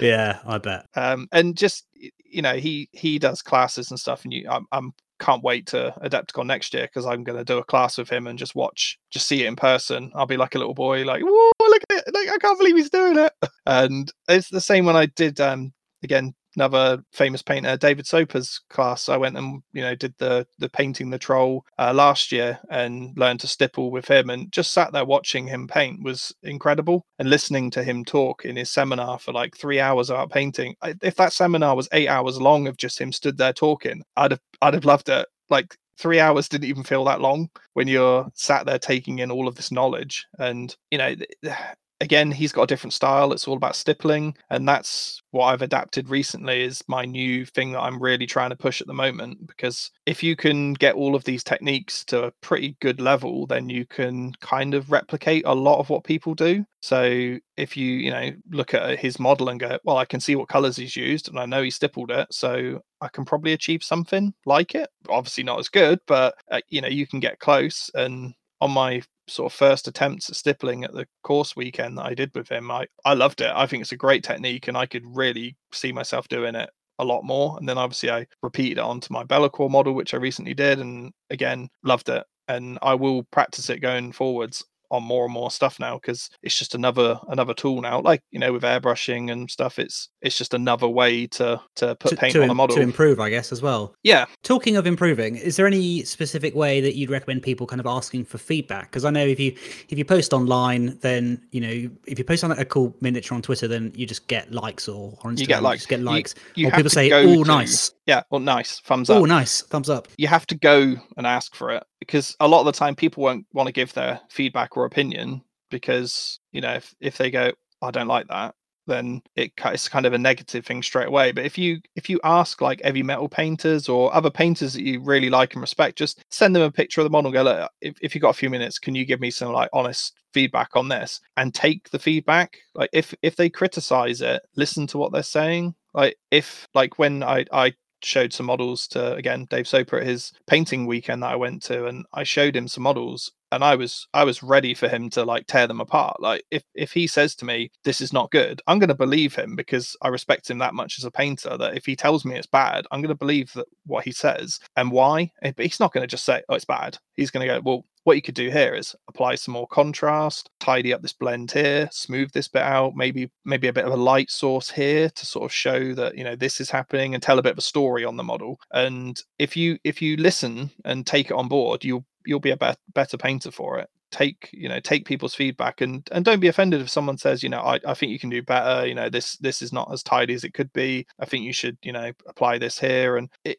S1: yeah, I bet.
S2: Um, and just you know, he he does classes and stuff, and you, I'm, I'm can't wait to Adepticon next year because I'm going to do a class with him and just watch, just see it in person. I'll be like a little boy, like, whoa, look at it! Like, I can't believe he's doing it. And it's the same when I did um again another famous painter, David Soper's class. I went and you know did the the painting the troll uh, last year and learned to stipple with him, and just sat there watching him paint was incredible. And listening to him talk in his seminar for like three hours about painting. If that seminar was eight hours long of just him stood there talking, I'd have I'd have loved it. Like three hours didn't even feel that long when you're sat there taking in all of this knowledge and you know again he's got a different style it's all about stippling and that's what i've adapted recently is my new thing that i'm really trying to push at the moment because if you can get all of these techniques to a pretty good level then you can kind of replicate a lot of what people do. So if you you know look at his model and go well i can see what colors he's used and i know he stippled it so i can probably achieve something like it. Obviously not as good but uh, you know you can get close and on my sort of first attempts at stippling at the course weekend that I did with him, I, I loved it. I think it's a great technique and I could really see myself doing it a lot more. And then obviously I repeated it onto my Be'lakor model, which I recently did, and again loved it. And I will practice it going forwards on more and more stuff now because it's just another another tool now. Like you know with airbrushing and stuff it's it's just another way to to put to, paint
S1: to,
S2: on a model
S1: to improve i guess as well.
S2: Yeah.
S1: Talking of improving is there any specific way that you'd recommend people kind of asking for feedback? Because i know if you if you post online then you know if you post on a cool miniature on twitter then you just get likes or on Instagram,
S2: you get likes.
S1: you get likes.
S2: you, you
S1: or people say oh
S2: to,
S1: nice
S2: yeah well nice. Thumbs up.
S1: oh nice. Thumbs up.
S2: You have to go and ask for it because a lot of the time people won't want to give their feedback or opinion because you know if, if they go i don't like that then it, it's kind of a negative thing straight away. But if you if you ask like heavy metal painters or other painters that you really like and respect just send them a picture of the model and go look if, if you got a few minutes can you give me some like honest feedback on this? And take the feedback. Like if if they criticize it listen to what they're saying. Like if like when i i showed some models to again Dave Soper at his painting weekend that I went to, and I showed him some models, and I was I was ready for him to like tear them apart. Like if if he says to me this is not good, I'm going to believe him because I respect him that much as a painter. That if he tells me it's bad, I'm going to believe that what he says and why. He's not going to just say oh it's bad. He's going to go well what you could do here is apply some more contrast, tidy up this blend here, smooth this bit out, maybe maybe a bit of a light source here to sort of show that you know this is happening and tell a bit of a story on the model. And if you if you listen and take it on board, you'll you'll be a be- better painter for it. Take you know take people's feedback and and don't be offended if someone says you know I, I think you can do better you know this this is not as tidy as it could be. I think you should you know apply this here. And it,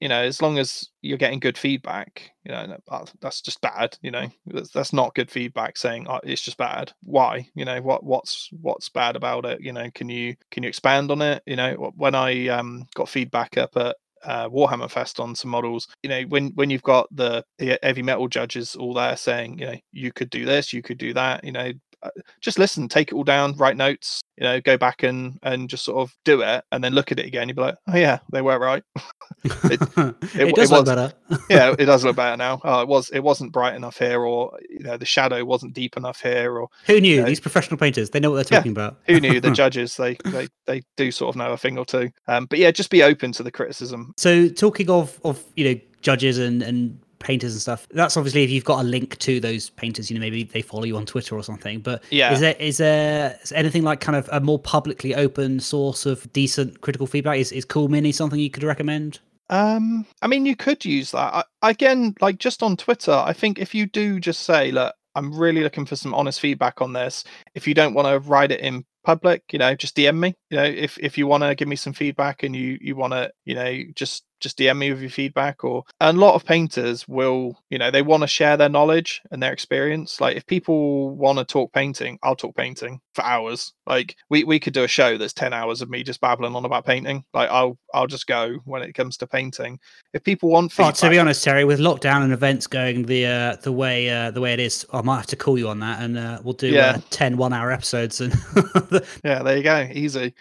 S2: you know as long as you're getting good feedback you know that's just bad you know. That's, that's not good feedback saying oh, it's just bad. Why? You know what what's what's bad about it? You know can you can you expand on it? You know when i um got feedback up at uh, Warhammer Fest on some models. You know, when when you've got the, the heavy metal judges all there saying, you know, you could do this, you could do that. You know, uh, just listen, take it all down, write notes, you know, go back and and just sort of do it, and then look at it again. You'd be like, oh yeah, they were right.
S1: it, it, it, does it look was, better.
S2: yeah, it does look better now. Oh, it was it wasn't bright enough here, or you know, the shadow wasn't deep enough here, or
S1: who knew
S2: you know,
S1: these professional painters? They know what they're talking yeah, about.
S2: who knew the judges? They they they do sort of know a thing or two. Um, but yeah, just be open to the criticism.
S1: So talking of of you know judges and and painters and stuff. That's obviously if you've got a link to those painters, you know, maybe they follow you on Twitter or something. But yeah, is there is there is anything like kind of a more publicly open source of decent critical feedback? Is is Cool Mini something you could recommend?
S2: Um, I mean, you could use that. I, again, like just on Twitter, I think if you do just say, look, I'm really looking for some honest feedback on this. If you don't want to write it in public, you know, just DM me. You know, if if you want to give me some feedback and you you want to, you know, just just DM me with your feedback. Or a lot of painters will, you know, they want to share their knowledge and their experience. Like if people want to talk painting, I'll talk painting for hours. Like we, we could do a show that's 10 hours of me just babbling on about painting. Like I'll I'll just go when it comes to painting. If people want feedback,
S1: oh, to be honest, Terry, with lockdown and events going the uh, the way uh, the way it is, I might have to call you on that and uh, we'll do yeah. uh, 10 one hour episodes and
S2: Yeah, there you go. Easy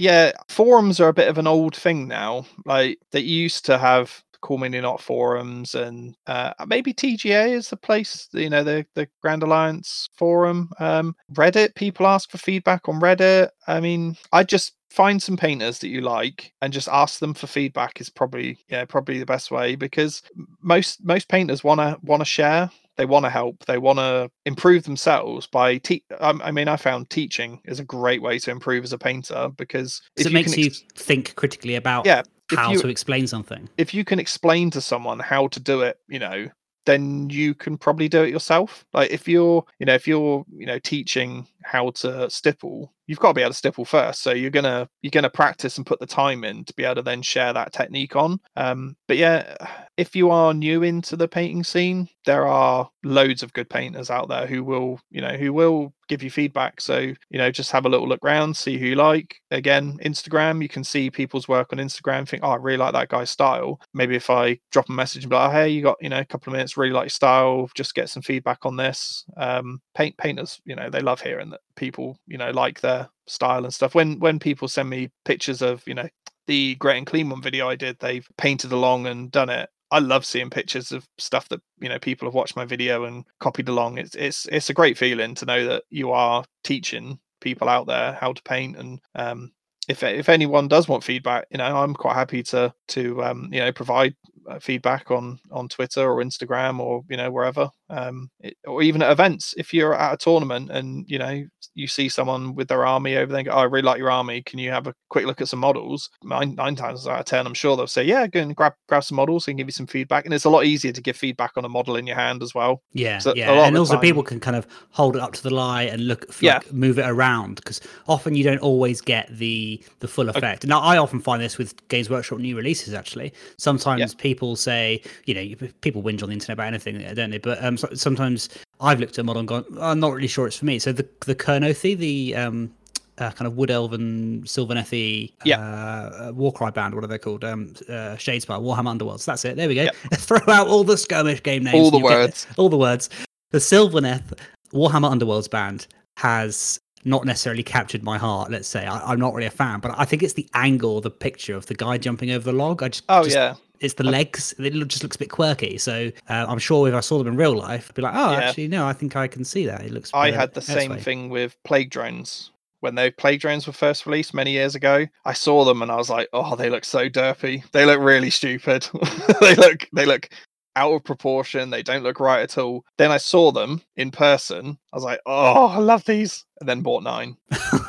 S2: yeah, forums are a bit of an old thing now. Like they used to have Cool Mini Not forums, and uh, maybe TGA is the place. You know, the the Grand Alliance forum. Um, Reddit, people ask for feedback on Reddit. I mean, I just find some painters that you like and just ask them for feedback is probably yeah probably the best way because most most painters want to want to share they want to help they want to improve themselves by te- um, i mean i found teaching is a great way to improve as a painter because
S1: it you makes ex- you think critically about yeah how you, to explain something.
S2: if you can explain to someone how to do it you know then you can probably do it yourself. Like if you're you know if you're you know teaching how to stipple you've got to be able to stipple first. So you're gonna you're gonna practice and put the time in to be able to then share that technique on. Um but yeah if you are new into the painting scene there are loads of good painters out there who will you know who will give you feedback. So you know just have a little look around see who you like. Again instagram you can see people's work on instagram think oh i really like that guy's style. Maybe if i drop a message and be like hey you got you know a couple of minutes really like style just get some feedback on this. Um paint painters you know they love hearing that people you know like their style and stuff. When when people send me pictures of you know the great and clean one video i did they've painted along and done it I love seeing pictures of stuff that you know people have watched my video and copied along. It's it's it's a great feeling to know that you are teaching people out there how to paint and um, if if anyone does want feedback, you know, I'm quite happy to to um, you know provide uh, feedback on on Twitter or Instagram or you know wherever, um, it, or even at events. If you're at a tournament and you know you see someone with their army over there, go, oh, I really like your army. Can you have a quick look at some models? Nine, nine times out of ten, I'm sure they'll say, yeah, go and grab grab some models and give you some feedback. And it's a lot easier to give feedback on a model in your hand as well.
S1: Yeah, so yeah, and also time, people can kind of hold it up to the light and look, like, yeah. move it around because often you don't always get the the full effect. Okay. Now, I often find this with Games Workshop new releases. Actually, sometimes yeah. people say, you know, people whinge on the internet about anything, don't they? But um, so, sometimes I've looked at a model and gone, I'm not really sure it's for me. So the the Kurnothi, the um, uh, kind of Wood Elven Sylvaneth yeah. uh, Warcry band. What are they called? Um, uh, Shadespire, Warhammer Underworlds. That's it. There we go. Yep. Throw out all the skirmish game names.
S2: All the words.
S1: all the words. The Sylvaneth Warhammer Underworlds band has not necessarily captured my heart. Let's say I, am not really a fan, but I think it's the angle, the picture of the guy jumping over the log. I just
S2: oh
S1: just,
S2: yeah,
S1: it's the legs. It just looks a bit quirky. So uh, I'm sure if I saw them in real life, I'd be like, oh, yeah. actually, no, I think I can see that. It looks.
S2: I had the same way. thing with plague drones. When they plague drones were first released many years ago, I saw them and I was like, "Oh, they look so derpy. They look really stupid. they look, they look out of proportion. They don't look right at all. Then I saw them in person. I was like, oh, I love these. And then bought nine.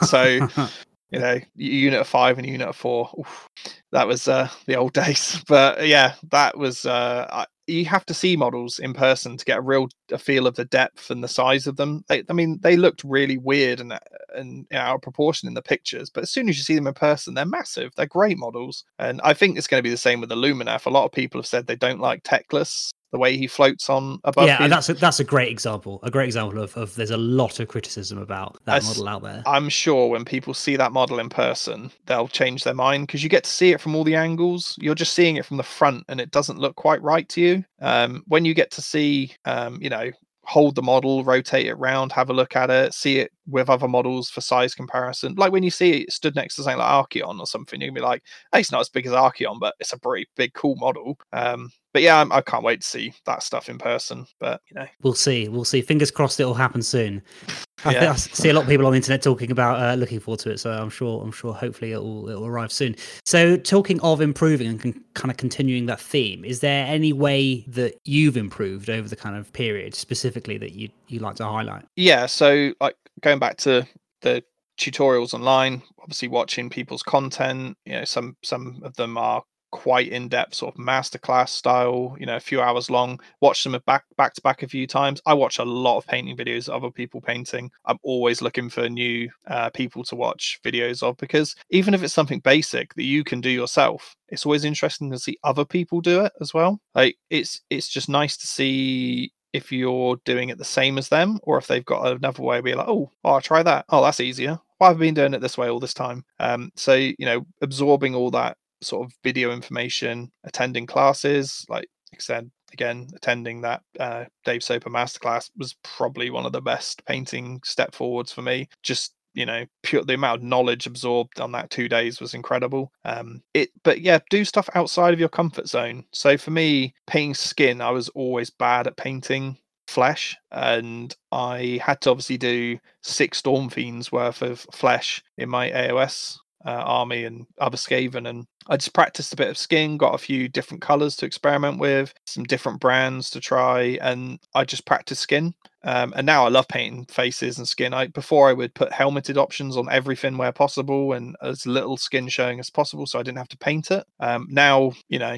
S2: so, you know, unit of five and unit of four. Oof, that was uh, the old days. But yeah, that was, uh, I, you have to see models in person to get a real a feel of the depth and the size of them. They, I mean, they looked really weird and and you know, out of proportion in the pictures, but as soon as you see them in person, they're massive. They're great models, and I think it's going to be the same with the Lumineth. A lot of people have said they don't like Teclis the way he floats on above.
S1: Yeah,
S2: his...
S1: that's a, that's a great example. A great example of, of there's a lot of criticism about that model out there.
S2: I'm sure when people see that model in person, they'll change their mind because you get to see it from all the angles. You're just seeing it from the front, and it doesn't look quite right to you. Um, when you get to see, um, you know, hold the model, rotate it around, have a look at it, see it with other models for size comparison. Like when you see it stood next to something like Archaon or something, you can be like, hey, it's not as big as Archaon, but it's a pretty big, cool model. Um, but yeah, I'm, I can not wait to see that stuff in person. But you know,
S1: we'll see. We'll see. Fingers crossed, it will happen soon. I, yeah. I see a lot of people on the internet talking about uh, looking forward to it. So I'm sure, I'm sure, hopefully it will it will arrive soon. So talking of improving and con- kind of continuing that theme, is there any way that you've improved over the kind of period specifically that you you like to highlight?
S2: Yeah. So like going back to the tutorials online obviously watching people's content you know some some of them are quite in-depth sort of masterclass style you know a few hours long watch them back back to back a few times. I watch a lot of painting videos of other people painting. I'm always looking for new uh, people to watch videos of because even if it's something basic that you can do yourself it's always interesting to see other people do it as well. Like it's it's just nice to see if you're doing it the same as them or if they've got another way you're like oh, oh i'll try that. Oh that's easier. Why have been doing it this way all this time? Um, so you know, absorbing all that sort of video information, attending classes, like I said, again, attending that uh, Dave Soper masterclass was probably one of the best painting step forwards for me. Just you know, pure the amount of knowledge absorbed on that two days was incredible. Um, it, but yeah, do stuff outside of your comfort zone. So for me, painting skin, I was always bad at painting flesh and i had to obviously do six storm fiends worth of flesh in my aos uh, army and other Skaven. And I just practiced a bit of skin, got a few different colors to experiment with, some different brands to try, and I just practiced skin. Um, and now I love painting faces and skin. I before I would put helmeted options on everything where possible and as little skin showing as possible, so I didn't have to paint it. Um, now you know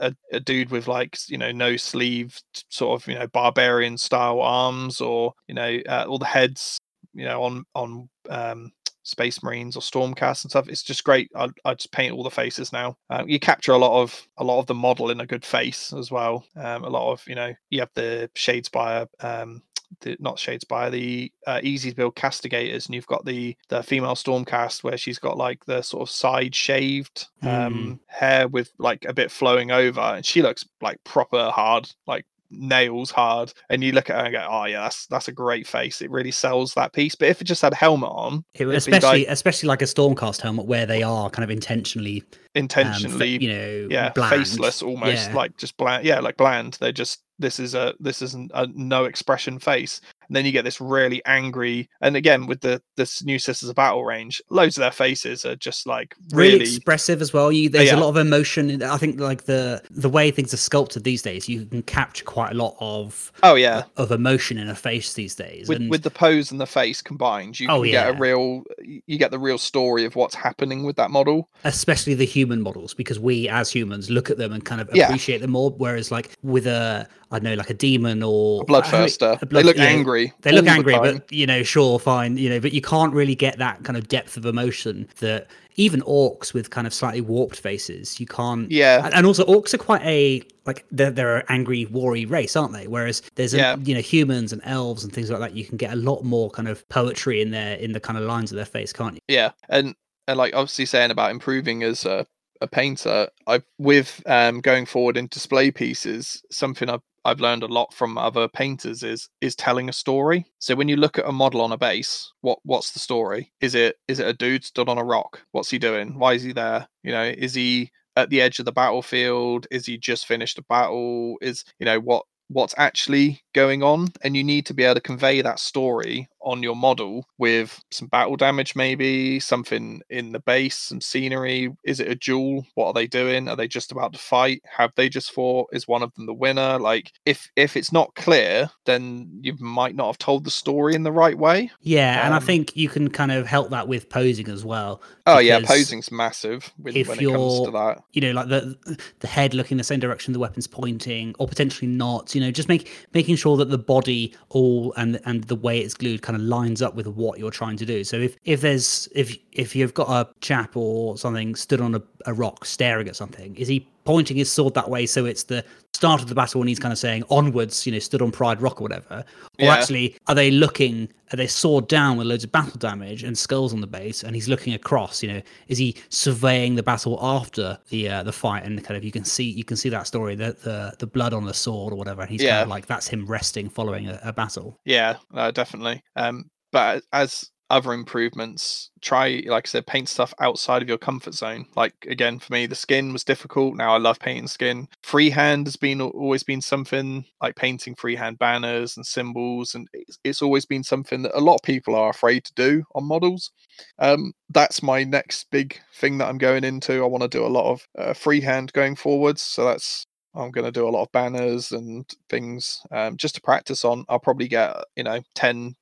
S2: a, a, dude with like you know no sleeve, sort of you know barbarian style arms, or you know uh, all the heads you know on on um, space marines or stormcast and stuff it's just great i, I just paint all the faces now uh, you capture a lot of a lot of the model in a good face as well um, a lot of you know you have the shadespire um, the, not Shadespire, the uh, easy to build castigators, and you've got the the female Stormcast where she's got like the sort of side shaved um, mm. hair with like a bit flowing over, and she looks like proper hard, like nails hard and you look at her and go oh yeah that's that's a great face it really sells that piece but if it just had a helmet on
S1: especially like, especially like a stormcast helmet where they are kind of intentionally
S2: intentionally
S1: um, you know
S2: yeah
S1: bland.
S2: faceless almost yeah. like just bland yeah like bland they're just this is a this isn't a no expression face and then you get this really angry and again with the this new sisters of battle range loads of their faces are just like really, really
S1: expressive as well you there's yeah. a lot of emotion i think like the the way things are sculpted these days you can capture quite a lot of
S2: oh yeah
S1: of emotion in a face these days
S2: with, and... with the pose and the face combined you oh, yeah. get a real you get the real story of what's happening with that model
S1: especially the human models because we as humans look at them and kind of appreciate yeah. them more whereas like with a I don't know, like a demon or
S2: a bloodthirster. blood, they look yeah, angry.
S1: They look angry, the but you know, sure, fine, you know, but you can't really get that kind of depth of emotion that even orcs with kind of slightly warped faces, you can't.
S2: Yeah.
S1: And also, orcs are quite a like they're they're an angry, wary race, aren't they? Whereas there's a, yeah. you know humans and elves and things like that. You can get a lot more kind of poetry in there in the kind of lines of their face, can't you?
S2: Yeah, and and like obviously saying about improving as a a painter, I with um, going forward in display pieces, something I've I've learned a lot from other painters is is telling a story. So when you look at a model on a base, what what's the story? Is it is it a dude stood on a rock? What's he doing? Why is he there? You know, is he at the edge of the battlefield? Is he just finished a battle? Is you know what what's actually going on and you need to be able to convey that story on your model with some battle damage, maybe something in the base, some scenery. Is it a duel? What are they doing? Are they just about to fight? Have they just fought? Is one of them the winner? Like if if it's not clear, then you might not have told the story in the right way.
S1: Yeah, and I
S2: Um,
S1: think you can kind of help that with posing as well.
S2: Oh yeah, posing's massive when,
S1: if
S2: when it comes to
S1: you're-
S2: that.
S1: You know, like the the head looking the same direction the weapon's pointing, or potentially not. You know, just make making sure that the body all and and the way it's glued kind of lines up with what you're trying to do. So if if there's if if you've got a chap or something stood on a, a rock staring at something, is he pointing his sword that way so it's the start of the battle and he's kind of saying onwards, you know, stood on Pride Rock or whatever? Or
S2: Yeah.
S1: actually, are they looking? Are they sword down with loads of battle damage and skulls on the base, and he's looking across? You know, is he surveying the battle after the uh, the fight? And kind of you can see you can see that story, the the, the blood on the sword or whatever. And he's kind of like that's him resting following a, a battle.
S2: Yeah, uh, definitely. Um, but as other improvements, try like I said, paint stuff outside of your comfort zone. Like again, for me, the skin was difficult. Now I love painting skin. Freehand has been always been something like painting freehand banners and symbols, and it's, it's always been something that a lot of people are afraid to do on models. Um, that's my next big thing that I'm going into. I want to do a lot of uh, freehand going forwards. So that's I'm going to do a lot of banners and things um, just to practice on. I'll probably get you know ten j-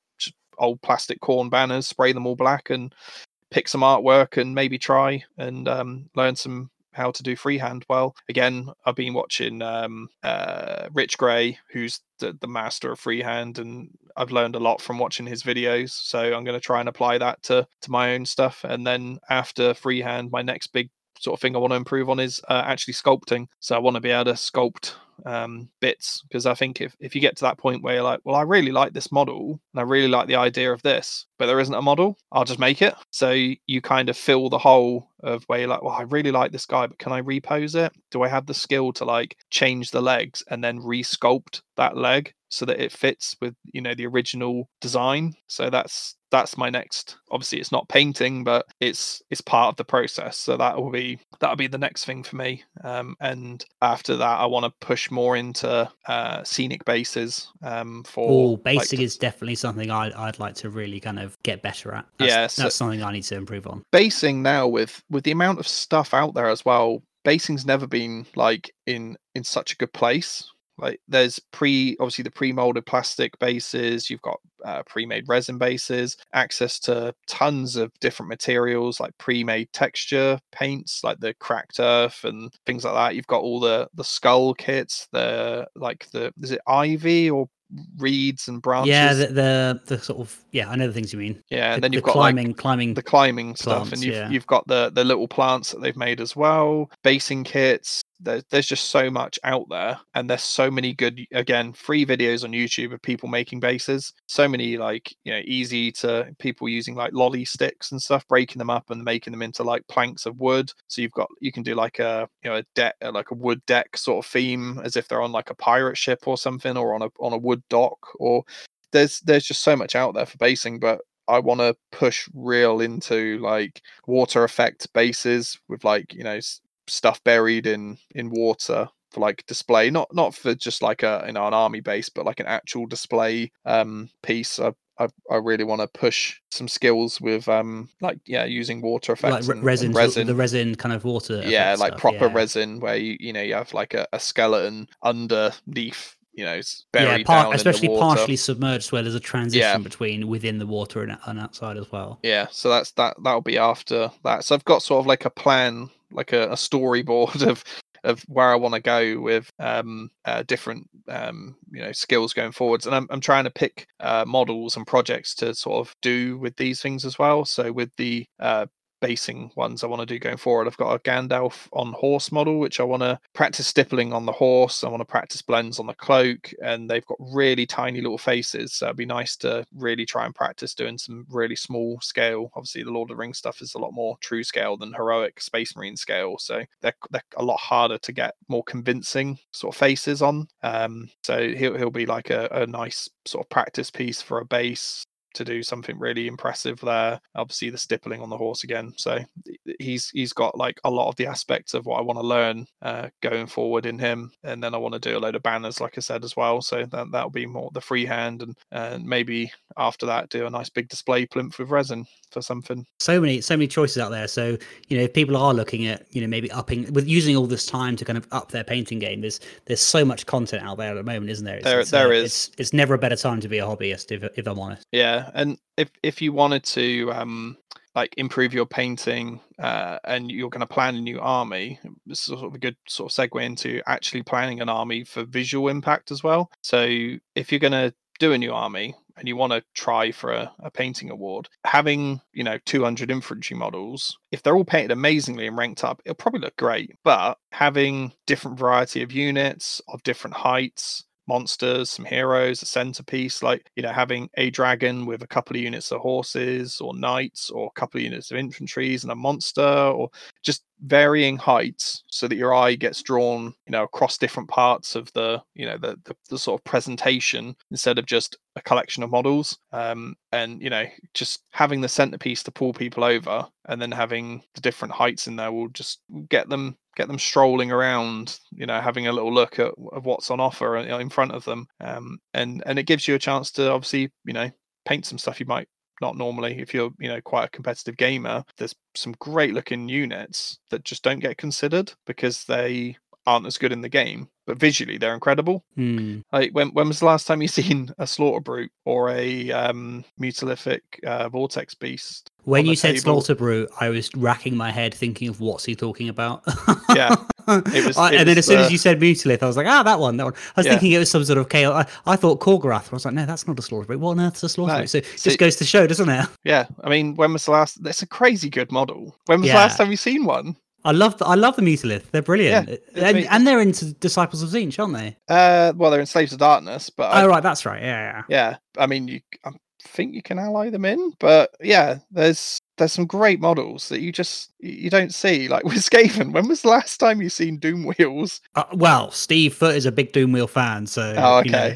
S2: old plastic corn banners, spray them all black, and pick some artwork and maybe try and um, learn some how to do freehand well. Again, I've been watching um, uh, Rich Gray, who's the, the master of freehand, and I've learned a lot from watching his videos. So I'm going to try and apply that to to my own stuff. And then after freehand, my next big sort of thing I want to improve on is uh, actually sculpting. So I want to be able to sculpt um, bits because I think if, if you get to that point where you're like, well, I really like this model and I really like the idea of this, but there isn't a model, I'll just make it. So you kind of fill the hole of where you're like, well, I really like this guy, but can I repose it? Do I have the skill to like change the legs and then resculpt that leg so that it fits with you know the original design? So that's that's my next obviously it's not painting but it's it's part of the process so that will be that'll be the next thing for me um, and after that i want to push more into uh, scenic bases um, for
S1: Oh,
S2: like,
S1: basing
S2: the-
S1: is definitely something I'd, I'd like to really kind of get better at. That's,
S2: Yeah, so-
S1: that's something I need to improve on.
S2: basing now with with the amount of stuff out there as well basing's never been like in in such a good place like there's pre obviously the pre-molded plastic bases you've got uh, pre-made resin bases access to tons of different materials like pre-made texture paints like the cracked earth and things like that you've got all the the skull kits the like the is it ivy or reeds and branches
S1: Yeah, the, the the sort of yeah, I know the things you mean.
S2: yeah
S1: the,
S2: and then you've got like
S1: climbing climbing
S2: the climbing stuff and you've
S1: yeah.
S2: you've got the the little plants that they've made as well basing kits there, there's just so much out there and there's so many good again free videos on youtube of people making bases so many like you know easy to people using like lolly sticks and stuff breaking them up and making them into like planks of wood. So you've got you can do like a you know a deck uh, like a wood deck sort of theme as if they're on like a pirate ship or something or on a on a wood dock or there's there's just so much out there for basing but I want to push real into like water effect bases with like you know stuff buried in in water for like display not not for just like a you know an army base but like an actual display um piece I I, I really want to push some skills with um like yeah using water effects
S1: like re-
S2: and, and
S1: resin,
S2: resin
S1: the resin kind of water.
S2: yeah like
S1: stuff,
S2: proper
S1: yeah.
S2: resin where you you know you have like a, a skeleton underneath you know s-
S1: Yeah, par- especially
S2: in the water.
S1: partially submerged, where there's a transition between within the water and, and outside as well.
S2: yeah so that's that that'll be after that so i've got sort of like a plan like a, a storyboard of of where i want to go with um uh, different um you know skills going forwards. And i'm, I'm trying to pick uh, models and projects to sort of do with these things as well. So with the uh basing ones I want to do going forward. I've got a Gandalf on horse model, which I want to practice stippling on the horse. I want to practice blends on the cloak, and they've got really tiny little faces. So it'd be nice to really try and practice doing some really small scale. Obviously, the Lord of the Rings stuff is a lot more true scale than heroic Space Marine scale, so they're they're a lot harder to get more convincing sort of faces on. Um, so he'll he'll be like a, a nice sort of practice piece for a base to do something really impressive there. Obviously, the stippling on the horse again. So he's he's got like a lot of the aspects of what I want to learn uh, going forward in him. And then I want to do a load of banners, like I said as well. So that that'll be more the freehand and and maybe after that, do a nice big display plinth with resin for something.
S1: So many, so many choices out there. So you know, if people are looking at you know maybe upping with using all this time to kind of up their painting game, there's there's so much content out there at the moment, isn't there? It's,
S2: There-
S1: it's,
S2: there
S1: uh,
S2: is.
S1: It's, it's never a better time to be a hobbyist, if if I'm honest.
S2: Yeah, and if if you wanted to um like improve your painting uh, and you're going to plan a new army, this is sort of a good sort of segue into actually planning an army for visual impact as well. So if you're going to do a new army and you want to try for a, a painting award, having you know 200 infantry models, if they're all painted amazingly and ranked up, it'll probably look great. But having different variety of units of different heights monsters, some heroes, a centerpiece, like you know, having a dragon with a couple of units of horses or knights or a couple of units of infantries and a monster, or just varying heights so that your eye gets drawn, you know, across different parts of the, you know, the the, the sort of presentation instead of just a collection of models. Um, and you know, just having the centerpiece to pull people over and then having the different heights in there will just get them get them strolling around, you know, having a little look at, at what's on offer uh, in front of them, um, and and it gives you a chance to obviously, you know, paint some stuff you might not normally if you're, you know, quite a competitive gamer. There's some great looking units that just don't get considered because they aren't as good in the game, but visually they're incredible.
S1: Hmm.
S2: Like when when was the last time you seen a slaughter brute or a um uh, vortex beast?
S1: When you said
S2: table?
S1: slaughter brute, I was racking my head thinking of what's he talking about.
S2: Yeah, it was-
S1: I-
S2: it
S1: and then as soon as you said mutilith, I was like, ah, that one, that one. I was
S2: Yeah.
S1: thinking it was some sort of chaos. I, I thought Korgorath. I was like, no, that's not a slaughter brute. What on earth's a slaughter
S2: No.
S1: brute? So it
S2: See-
S1: just goes to show, doesn't it?
S2: Yeah, I mean, when was the last? That's a crazy good model. When was the last time you seen one?
S1: I love the, I love the mutilith. They're brilliant,
S2: it's
S1: and,
S2: amazing.
S1: and they're into Disciples of Tzeentch, aren't they?
S2: Uh, well, they're in Slaves of Darkness, but I,
S1: oh right, that's right. Yeah, yeah.
S2: yeah, I mean, you, I think you can ally them in, but yeah, there's there's some great models that you just you don't see. Like with Skaven, when was the last time you seen Doom Wheels?
S1: Uh, well, Steve Foot is a big Doom Doomwheel fan, so
S2: Oh,
S1: you know.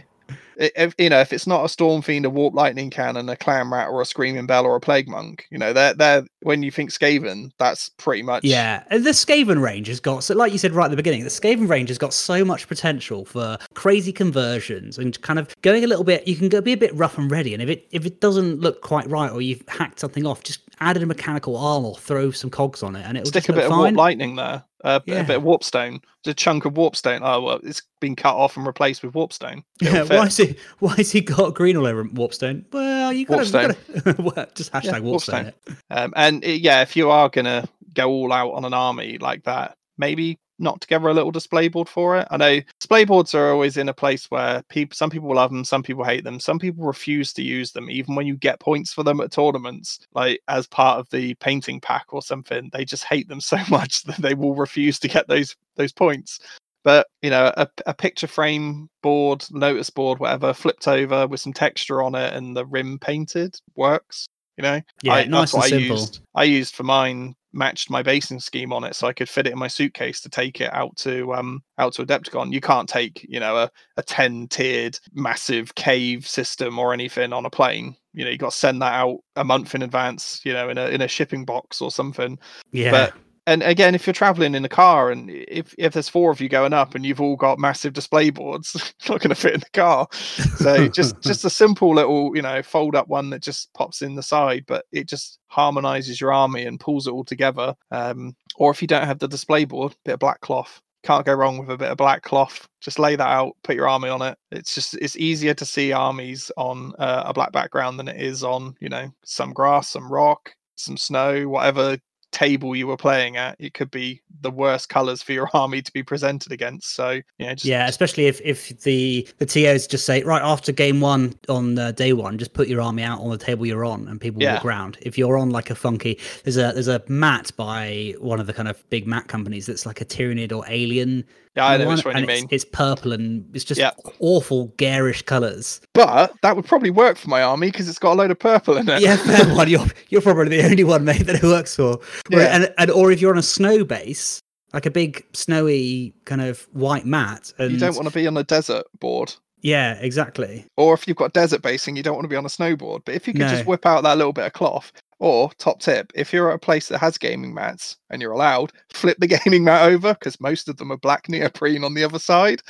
S2: If, you know, if it's not a Storm Fiend, a Warp Lightning Cannon, a Clan Rat, or a Screaming Bell, or a Plague Monk, you know, they're they're when you think Skaven, that's pretty much
S1: Yeah, and the Skaven range has got so, like you said right at the beginning, the Skaven range has got so much potential for crazy conversions and kind of going a little bit. You can go be a bit rough and ready, and if it if it doesn't look quite right or you've hacked something off, just add a mechanical arm or throw some cogs on it, and it'll
S2: stick
S1: just
S2: a bit of warp lightning there, uh, a
S1: Yeah.
S2: bit of warpstone, a chunk of warpstone. Oh well, it's been cut off and replaced with warpstone. It'll
S1: Yeah,
S2: fit.
S1: why is he why has he got green all over Warpstone? Well, you got to just hashtag Warpstone.
S2: Warpstone. Um, and uh, yeah, if you are gonna go all out on an army like that, maybe knock together a little display board for it. I know display boards are always in a place where people, some people love them, some people hate them, some people refuse to use them, even when you get points for them at tournaments, like as part of the painting pack or something. They just hate them so much that they will refuse to get those those points. But you know, a, a picture frame board, notice board, whatever, flipped over with some texture on it and the rim painted works. You know,
S1: Yeah,
S2: I,
S1: nice
S2: that's
S1: and
S2: I
S1: simple.
S2: used. I used for mine matched my basing scheme on it, so I could fit it in my suitcase to take it out to um out to Adepticon. You can't take you know a a ten tiered massive cave system or anything on a plane. You know, you got to send that out a month in advance. You know, in a in a shipping box or something
S1: Yeah,
S2: but and again if you're traveling in a car and if if there's four of you going up and you've all got massive display boards it's not going to fit in the car. So just just a simple little you know fold up one that just pops in the side but it just harmonizes your army and pulls it all together. Um or if you don't have the display board bit of black cloth. Can't go wrong with a bit of black cloth. Just lay that out put your army on it. It's just it's easier to see armies on uh, a black background than it is on you know some grass some rock some snow whatever table you were playing at it could be the worst colors for your army to be presented against so yeah just
S1: yeah, especially if if the the TOs just say right after game one on uh, day one, just put your army out on the table you're on, and people
S2: Yeah.
S1: walk around. If you're on like a funky, there's a there's a mat by one of the kind of big mat companies that's like a Tyranid or Alien.
S2: Yeah i know which one you
S1: and it's,
S2: mean
S1: it's purple and it's just
S2: Yeah.
S1: awful garish colors.
S2: but that would probably work for my army because it's got a load of purple in it
S1: Yeah, fair one. You're you're probably the only one, mate, that it works for. Or-
S2: Yeah.
S1: And and or if you're on a snow base, like a big snowy kind of white mat, and
S2: you don't want to be on a desert board
S1: yeah, exactly.
S2: or if you've got desert basing you don't want to be on a snowboard but if you could just whip out that little bit of cloth or top tip if you're at a place that has gaming mats and you're allowed flip the gaming mat over because most of them are black neoprene on the other side.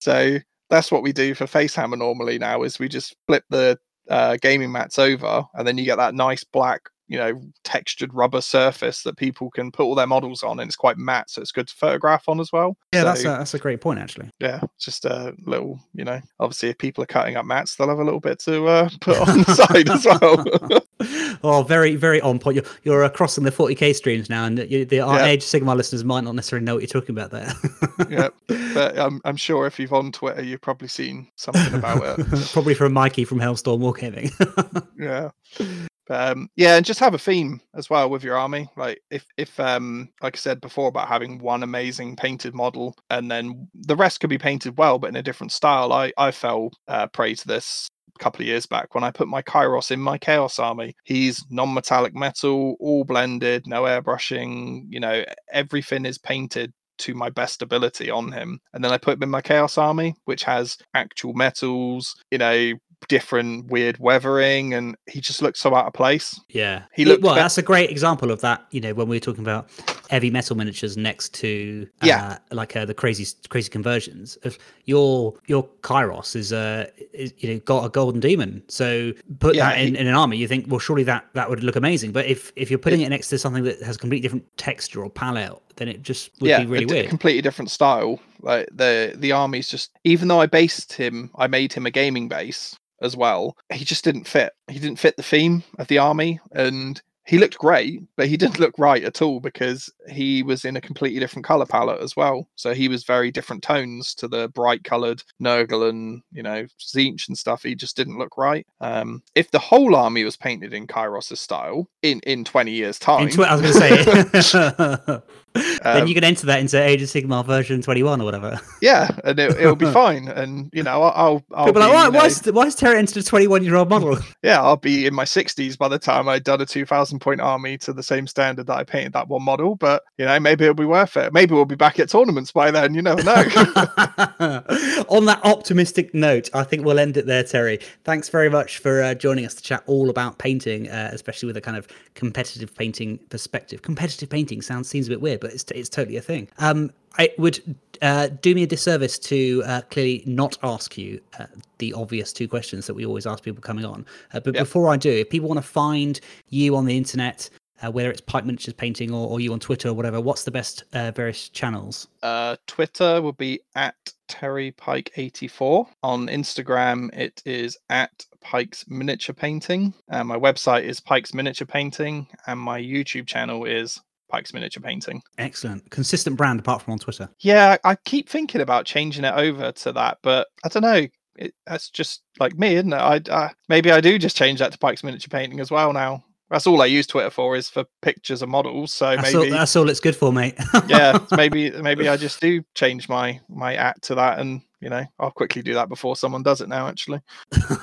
S2: So that's what we do for facehammer normally now is we just flip the uh, gaming mats over, and then you get that nice black you know textured rubber surface that people can put all their models on and it's quite matte so it's good to photograph on as well
S1: Yeah,
S2: So,
S1: that's a, that's a great point actually.
S2: yeah just a little you know obviously if people are cutting up mats they'll have a little bit to uh, put on the side as well
S1: oh, very, very on point. You're, you're crossing the 40k streams now, and you, the our
S2: Yeah.
S1: Age Sigmar listeners might not necessarily know what you're talking about there.
S2: yeah but I'm, I'm sure if you've on twitter you've probably seen something about it
S1: Probably from Mikey from Hellstorm Wargaming.
S2: yeah Um yeah and just have a theme as well with your army like if if um like i said before about having one amazing painted model and then the rest could be painted well but in a different style. I i fell uh, prey to this a couple of years back when i put my kairos in my chaos army. He's non-metallic metal all blended no airbrushing you know everything is painted to my best ability on him. And then i put him in my chaos army which has actual metals you know different weird weathering and he just looks so out of place
S1: yeah,
S2: He
S1: It-
S2: looked
S1: well. That's a great example of that. You know, when we were talking about heavy metal miniatures next to uh,
S2: Yeah.
S1: like uh, the crazy crazy conversions of your your Kairos is uh is, you know got a golden demon. So put
S2: Yeah,
S1: that in,
S2: he-
S1: in an army, you think well surely that that would look amazing. But if if you're putting it next to something that has completely different texture or palette, then it just would
S2: yeah
S1: be really
S2: a,
S1: weird.
S2: completely different style like the the army's just even though i based him i made him a gaming base as well he just didn't fit he didn't fit the theme of the army and he looked great but he didn't look right at all because he was in a completely different color palette as well so he was very different tones to the bright colored nurgle and you know Tzeentch and stuff he just didn't look right um if the whole army was painted in Kairos' style in in 20 years time
S1: In tw- I was going to say. then
S2: Um,
S1: you can enter that into Age of Sigmar version 21 or whatever.
S2: yeah and it, it'll be fine and you know i'll i'll
S1: People
S2: be,
S1: like, why,
S2: you know,
S1: why, is, why is Terry entered a 21 year old model?
S2: yeah i'll be in my 60s by the time i'd done a 2000 point army to the same standard that i painted that one model but you know maybe it'll be worth it maybe we'll be back at tournaments by then you never know
S1: On that optimistic note, I think we'll end it there, Terry. Thanks very much for uh, joining us to chat all about painting, uh, especially with a kind of competitive painting perspective. Competitive painting sounds seems a bit weird, but it's it's totally a thing. Um, I would uh, do me a disservice to uh, clearly not ask you uh, the obvious two questions that we always ask people coming on. Uh, but
S2: Yep.
S1: before I do, if people want to find you on the internet, uh, whether it's Pipe Miniatures Painting or, or you on Twitter or whatever, what's the best uh, various channels?
S2: uh twitter will be at terry pike 84 on instagram it is at pikes miniature painting and my website is pikes miniature painting and my youtube channel is pikes miniature painting
S1: Excellent. Consistent brand apart from on Twitter.
S2: Yeah, I keep thinking about changing it over to that, but I don't know. It, that's just like me, isn't it? I, I maybe I do just change that to Pike's miniature painting as well now. That's all I use Twitter for is for pictures of models. So
S1: That's,
S2: maybe,
S1: all, that's all it's good for, mate.
S2: yeah, maybe maybe I just do change my my at to that, and you know, I'll quickly do that before someone does it now. Actually,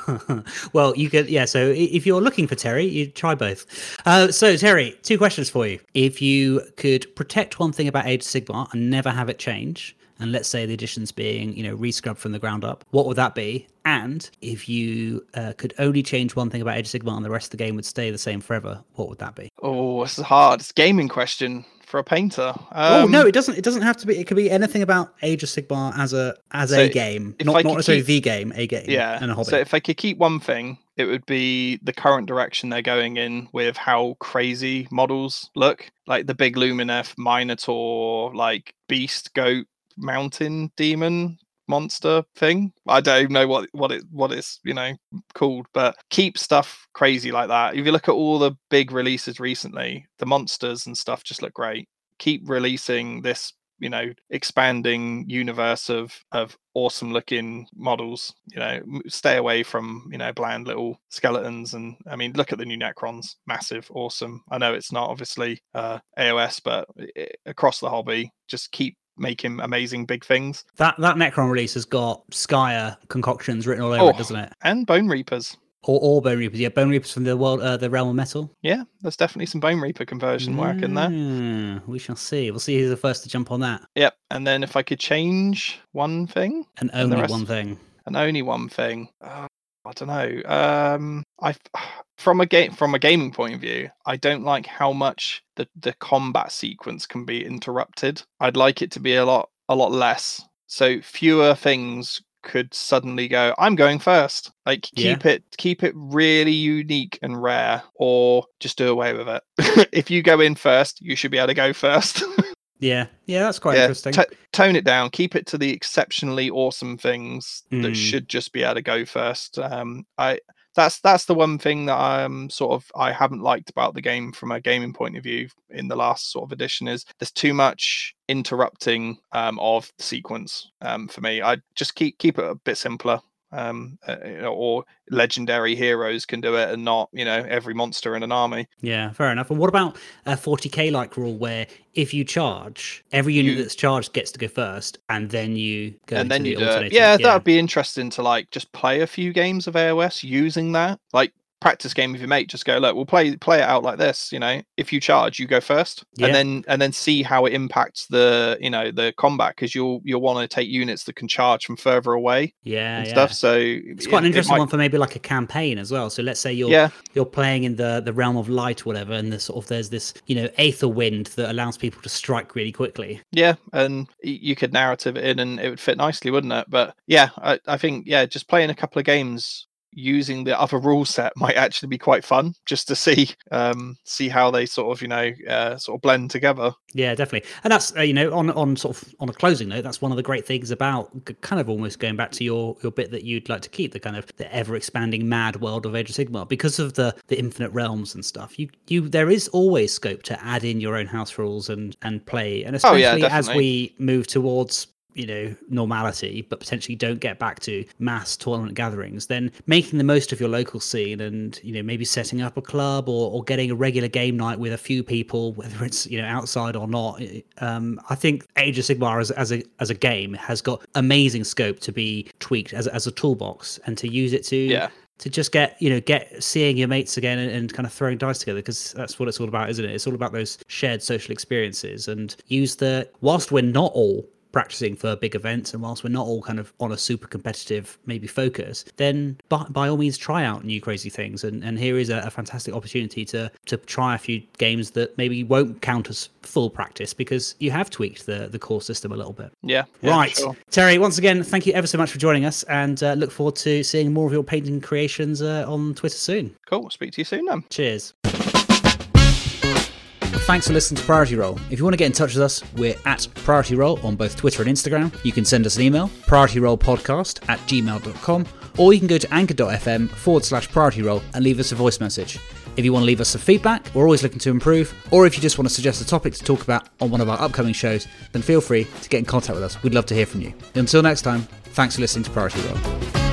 S1: well, you could, yeah. So if you're looking for Terry, you try both. Uh, so, Terry, two questions for you. If you could protect one thing about Age of Sigmar and never have it change, and let's say the additions being, you know, rescrubbed from the ground up, what would that be? And if you uh, could only change one thing about Age of Sigmar and the rest of the game would stay the same forever, what would that be?
S2: oh, this is hard. It's a gaming question for a painter.
S1: oh no,
S2: Um,
S1: it doesn't. It doesn't have to be. It could be anything about Age of Sigmar as a as
S2: So
S1: a game, not, not necessarily
S2: keep-
S1: the game, a game,
S2: yeah
S1: and a hobby.
S2: so if i could keep one thing it would be the current direction they're going in with how crazy models look like the big lumineth minotaur like beast goat mountain demon monster thing. I don't know what what it what it's you know called but keep stuff crazy like that. If you look at all the big releases recently the monsters and stuff just look great. Keep releasing this you know expanding universe of of awesome looking models you know stay away from you know bland little skeletons and i mean look at the new necrons massive awesome. I know it's not obviously uh aos but i- across the hobby just keep making amazing big things
S1: That that Necron release has got Skryre concoctions written all over it,
S2: Oh.
S1: doesn't it?
S2: and bone reapers
S1: Or, or Bone Reapers. Yeah, Bone Reapers from the world, uh, the realm of metal.
S2: yeah there's definitely some bone reaper conversion work in there
S1: Mm, We shall see. We'll see who's the first to jump on that.
S2: yep and then if i could change one thing
S1: And
S2: And
S1: only
S2: rest-
S1: one thing.
S2: and only one thing. I don't know. Um, I from a game from a gaming point of view, I don't like how much the the combat sequence can be interrupted. I'd like it to be a lot a lot less. So fewer things could suddenly go, I'm going first. Like
S1: Yeah.
S2: keep it keep it really unique and rare, or just do away with it. if you go in first, you should be able to go first.
S1: Yeah, yeah, that's quite
S2: yeah,
S1: interesting.
S2: to- tone it down. Keep it to the exceptionally awesome things
S1: Mm.
S2: that should just be able to go first. Um, I that's that's the one thing that I'm sort of I haven't liked about the game from a gaming point of view in the last sort of edition is there's too much interrupting um, of the sequence um, for me. I just keep keep it a bit simpler. Um, uh, or legendary heroes can do it, and not you know every monster in an army.
S1: Yeah, fair enough. And what about a 40k like rule where if you charge, every unit
S2: You-
S1: that's charged gets to go first, and then you go
S2: and then
S1: the
S2: you do it. Yeah, that would be interesting to like just play a few games of AOS using that. Like practice game with your mate, just go, look, we'll play play it out like this, you know. If you charge, you go first.
S1: Yeah.
S2: And then and then see how it impacts the you know the combat because you'll you'll want to take units that can charge from further away
S1: yeah,
S2: and
S1: yeah.
S2: stuff. So
S1: It's quite an interesting one for maybe like a campaign as well. So let's say you're
S2: Yeah.
S1: you're playing in the the realm of light or whatever, and there's sort of there's this you know aether wind that allows people to strike really quickly.
S2: Yeah, and you could narrative it in and it would fit nicely, wouldn't it? But yeah, I, I think yeah, just playing a couple of games using the other rule set might actually be quite fun just to see um see how they sort of you know uh, sort of blend together
S1: Yeah, definitely. And that's uh, you know on on sort of on a closing note, that's one of the great things about kind of almost going back to your your bit that you'd like to keep the kind of the ever expanding mad world of Age of sigmar because of the the infinite realms and stuff. You you there is always scope to add in your own house rules and and play, and
S2: Oh, yeah,
S1: especially as we move towards you know normality but potentially don't get back to mass tournament gatherings then making the most of your local scene and you know maybe setting up a club or, or getting a regular game night with a few people whether it's you know outside or not um, i think age of sigmar as, as a as a game has got amazing scope to be tweaked as, as a toolbox and to use it to
S2: Yeah.
S1: to just get you know get seeing your mates again and, and kind of throwing dice together because that's what it's all about isn't it it's all about those shared social experiences and use the whilst we're not all practicing for big events and whilst we're not all kind of on a super competitive maybe focus then by, by all means try out new crazy things and, and here is a, a fantastic opportunity to to try a few games that maybe won't count as full practice because you have tweaked the the core system a little bit
S2: yeah, yeah,
S1: right.
S2: sure.
S1: Terry, once again, thank you ever so much for joining us and uh, look forward to seeing more of your painting creations uh, on Twitter soon.
S2: cool speak to you soon then
S1: Cheers. Thanks for listening to Priority Roll. If you want to get in touch with us, we're at Priority Roll on both Twitter and Instagram. You can send us an email, priorityrollpodcast at gmail.com, or you can go to anchor.fm forward slash priority roll and leave us a voice message. If you want to leave us some feedback, we're always looking to improve, or if you just want to suggest a topic to talk about on one of our upcoming shows, then feel free to get in contact with us. We'd love to hear from you. Until next time, thanks for listening to Priority Roll.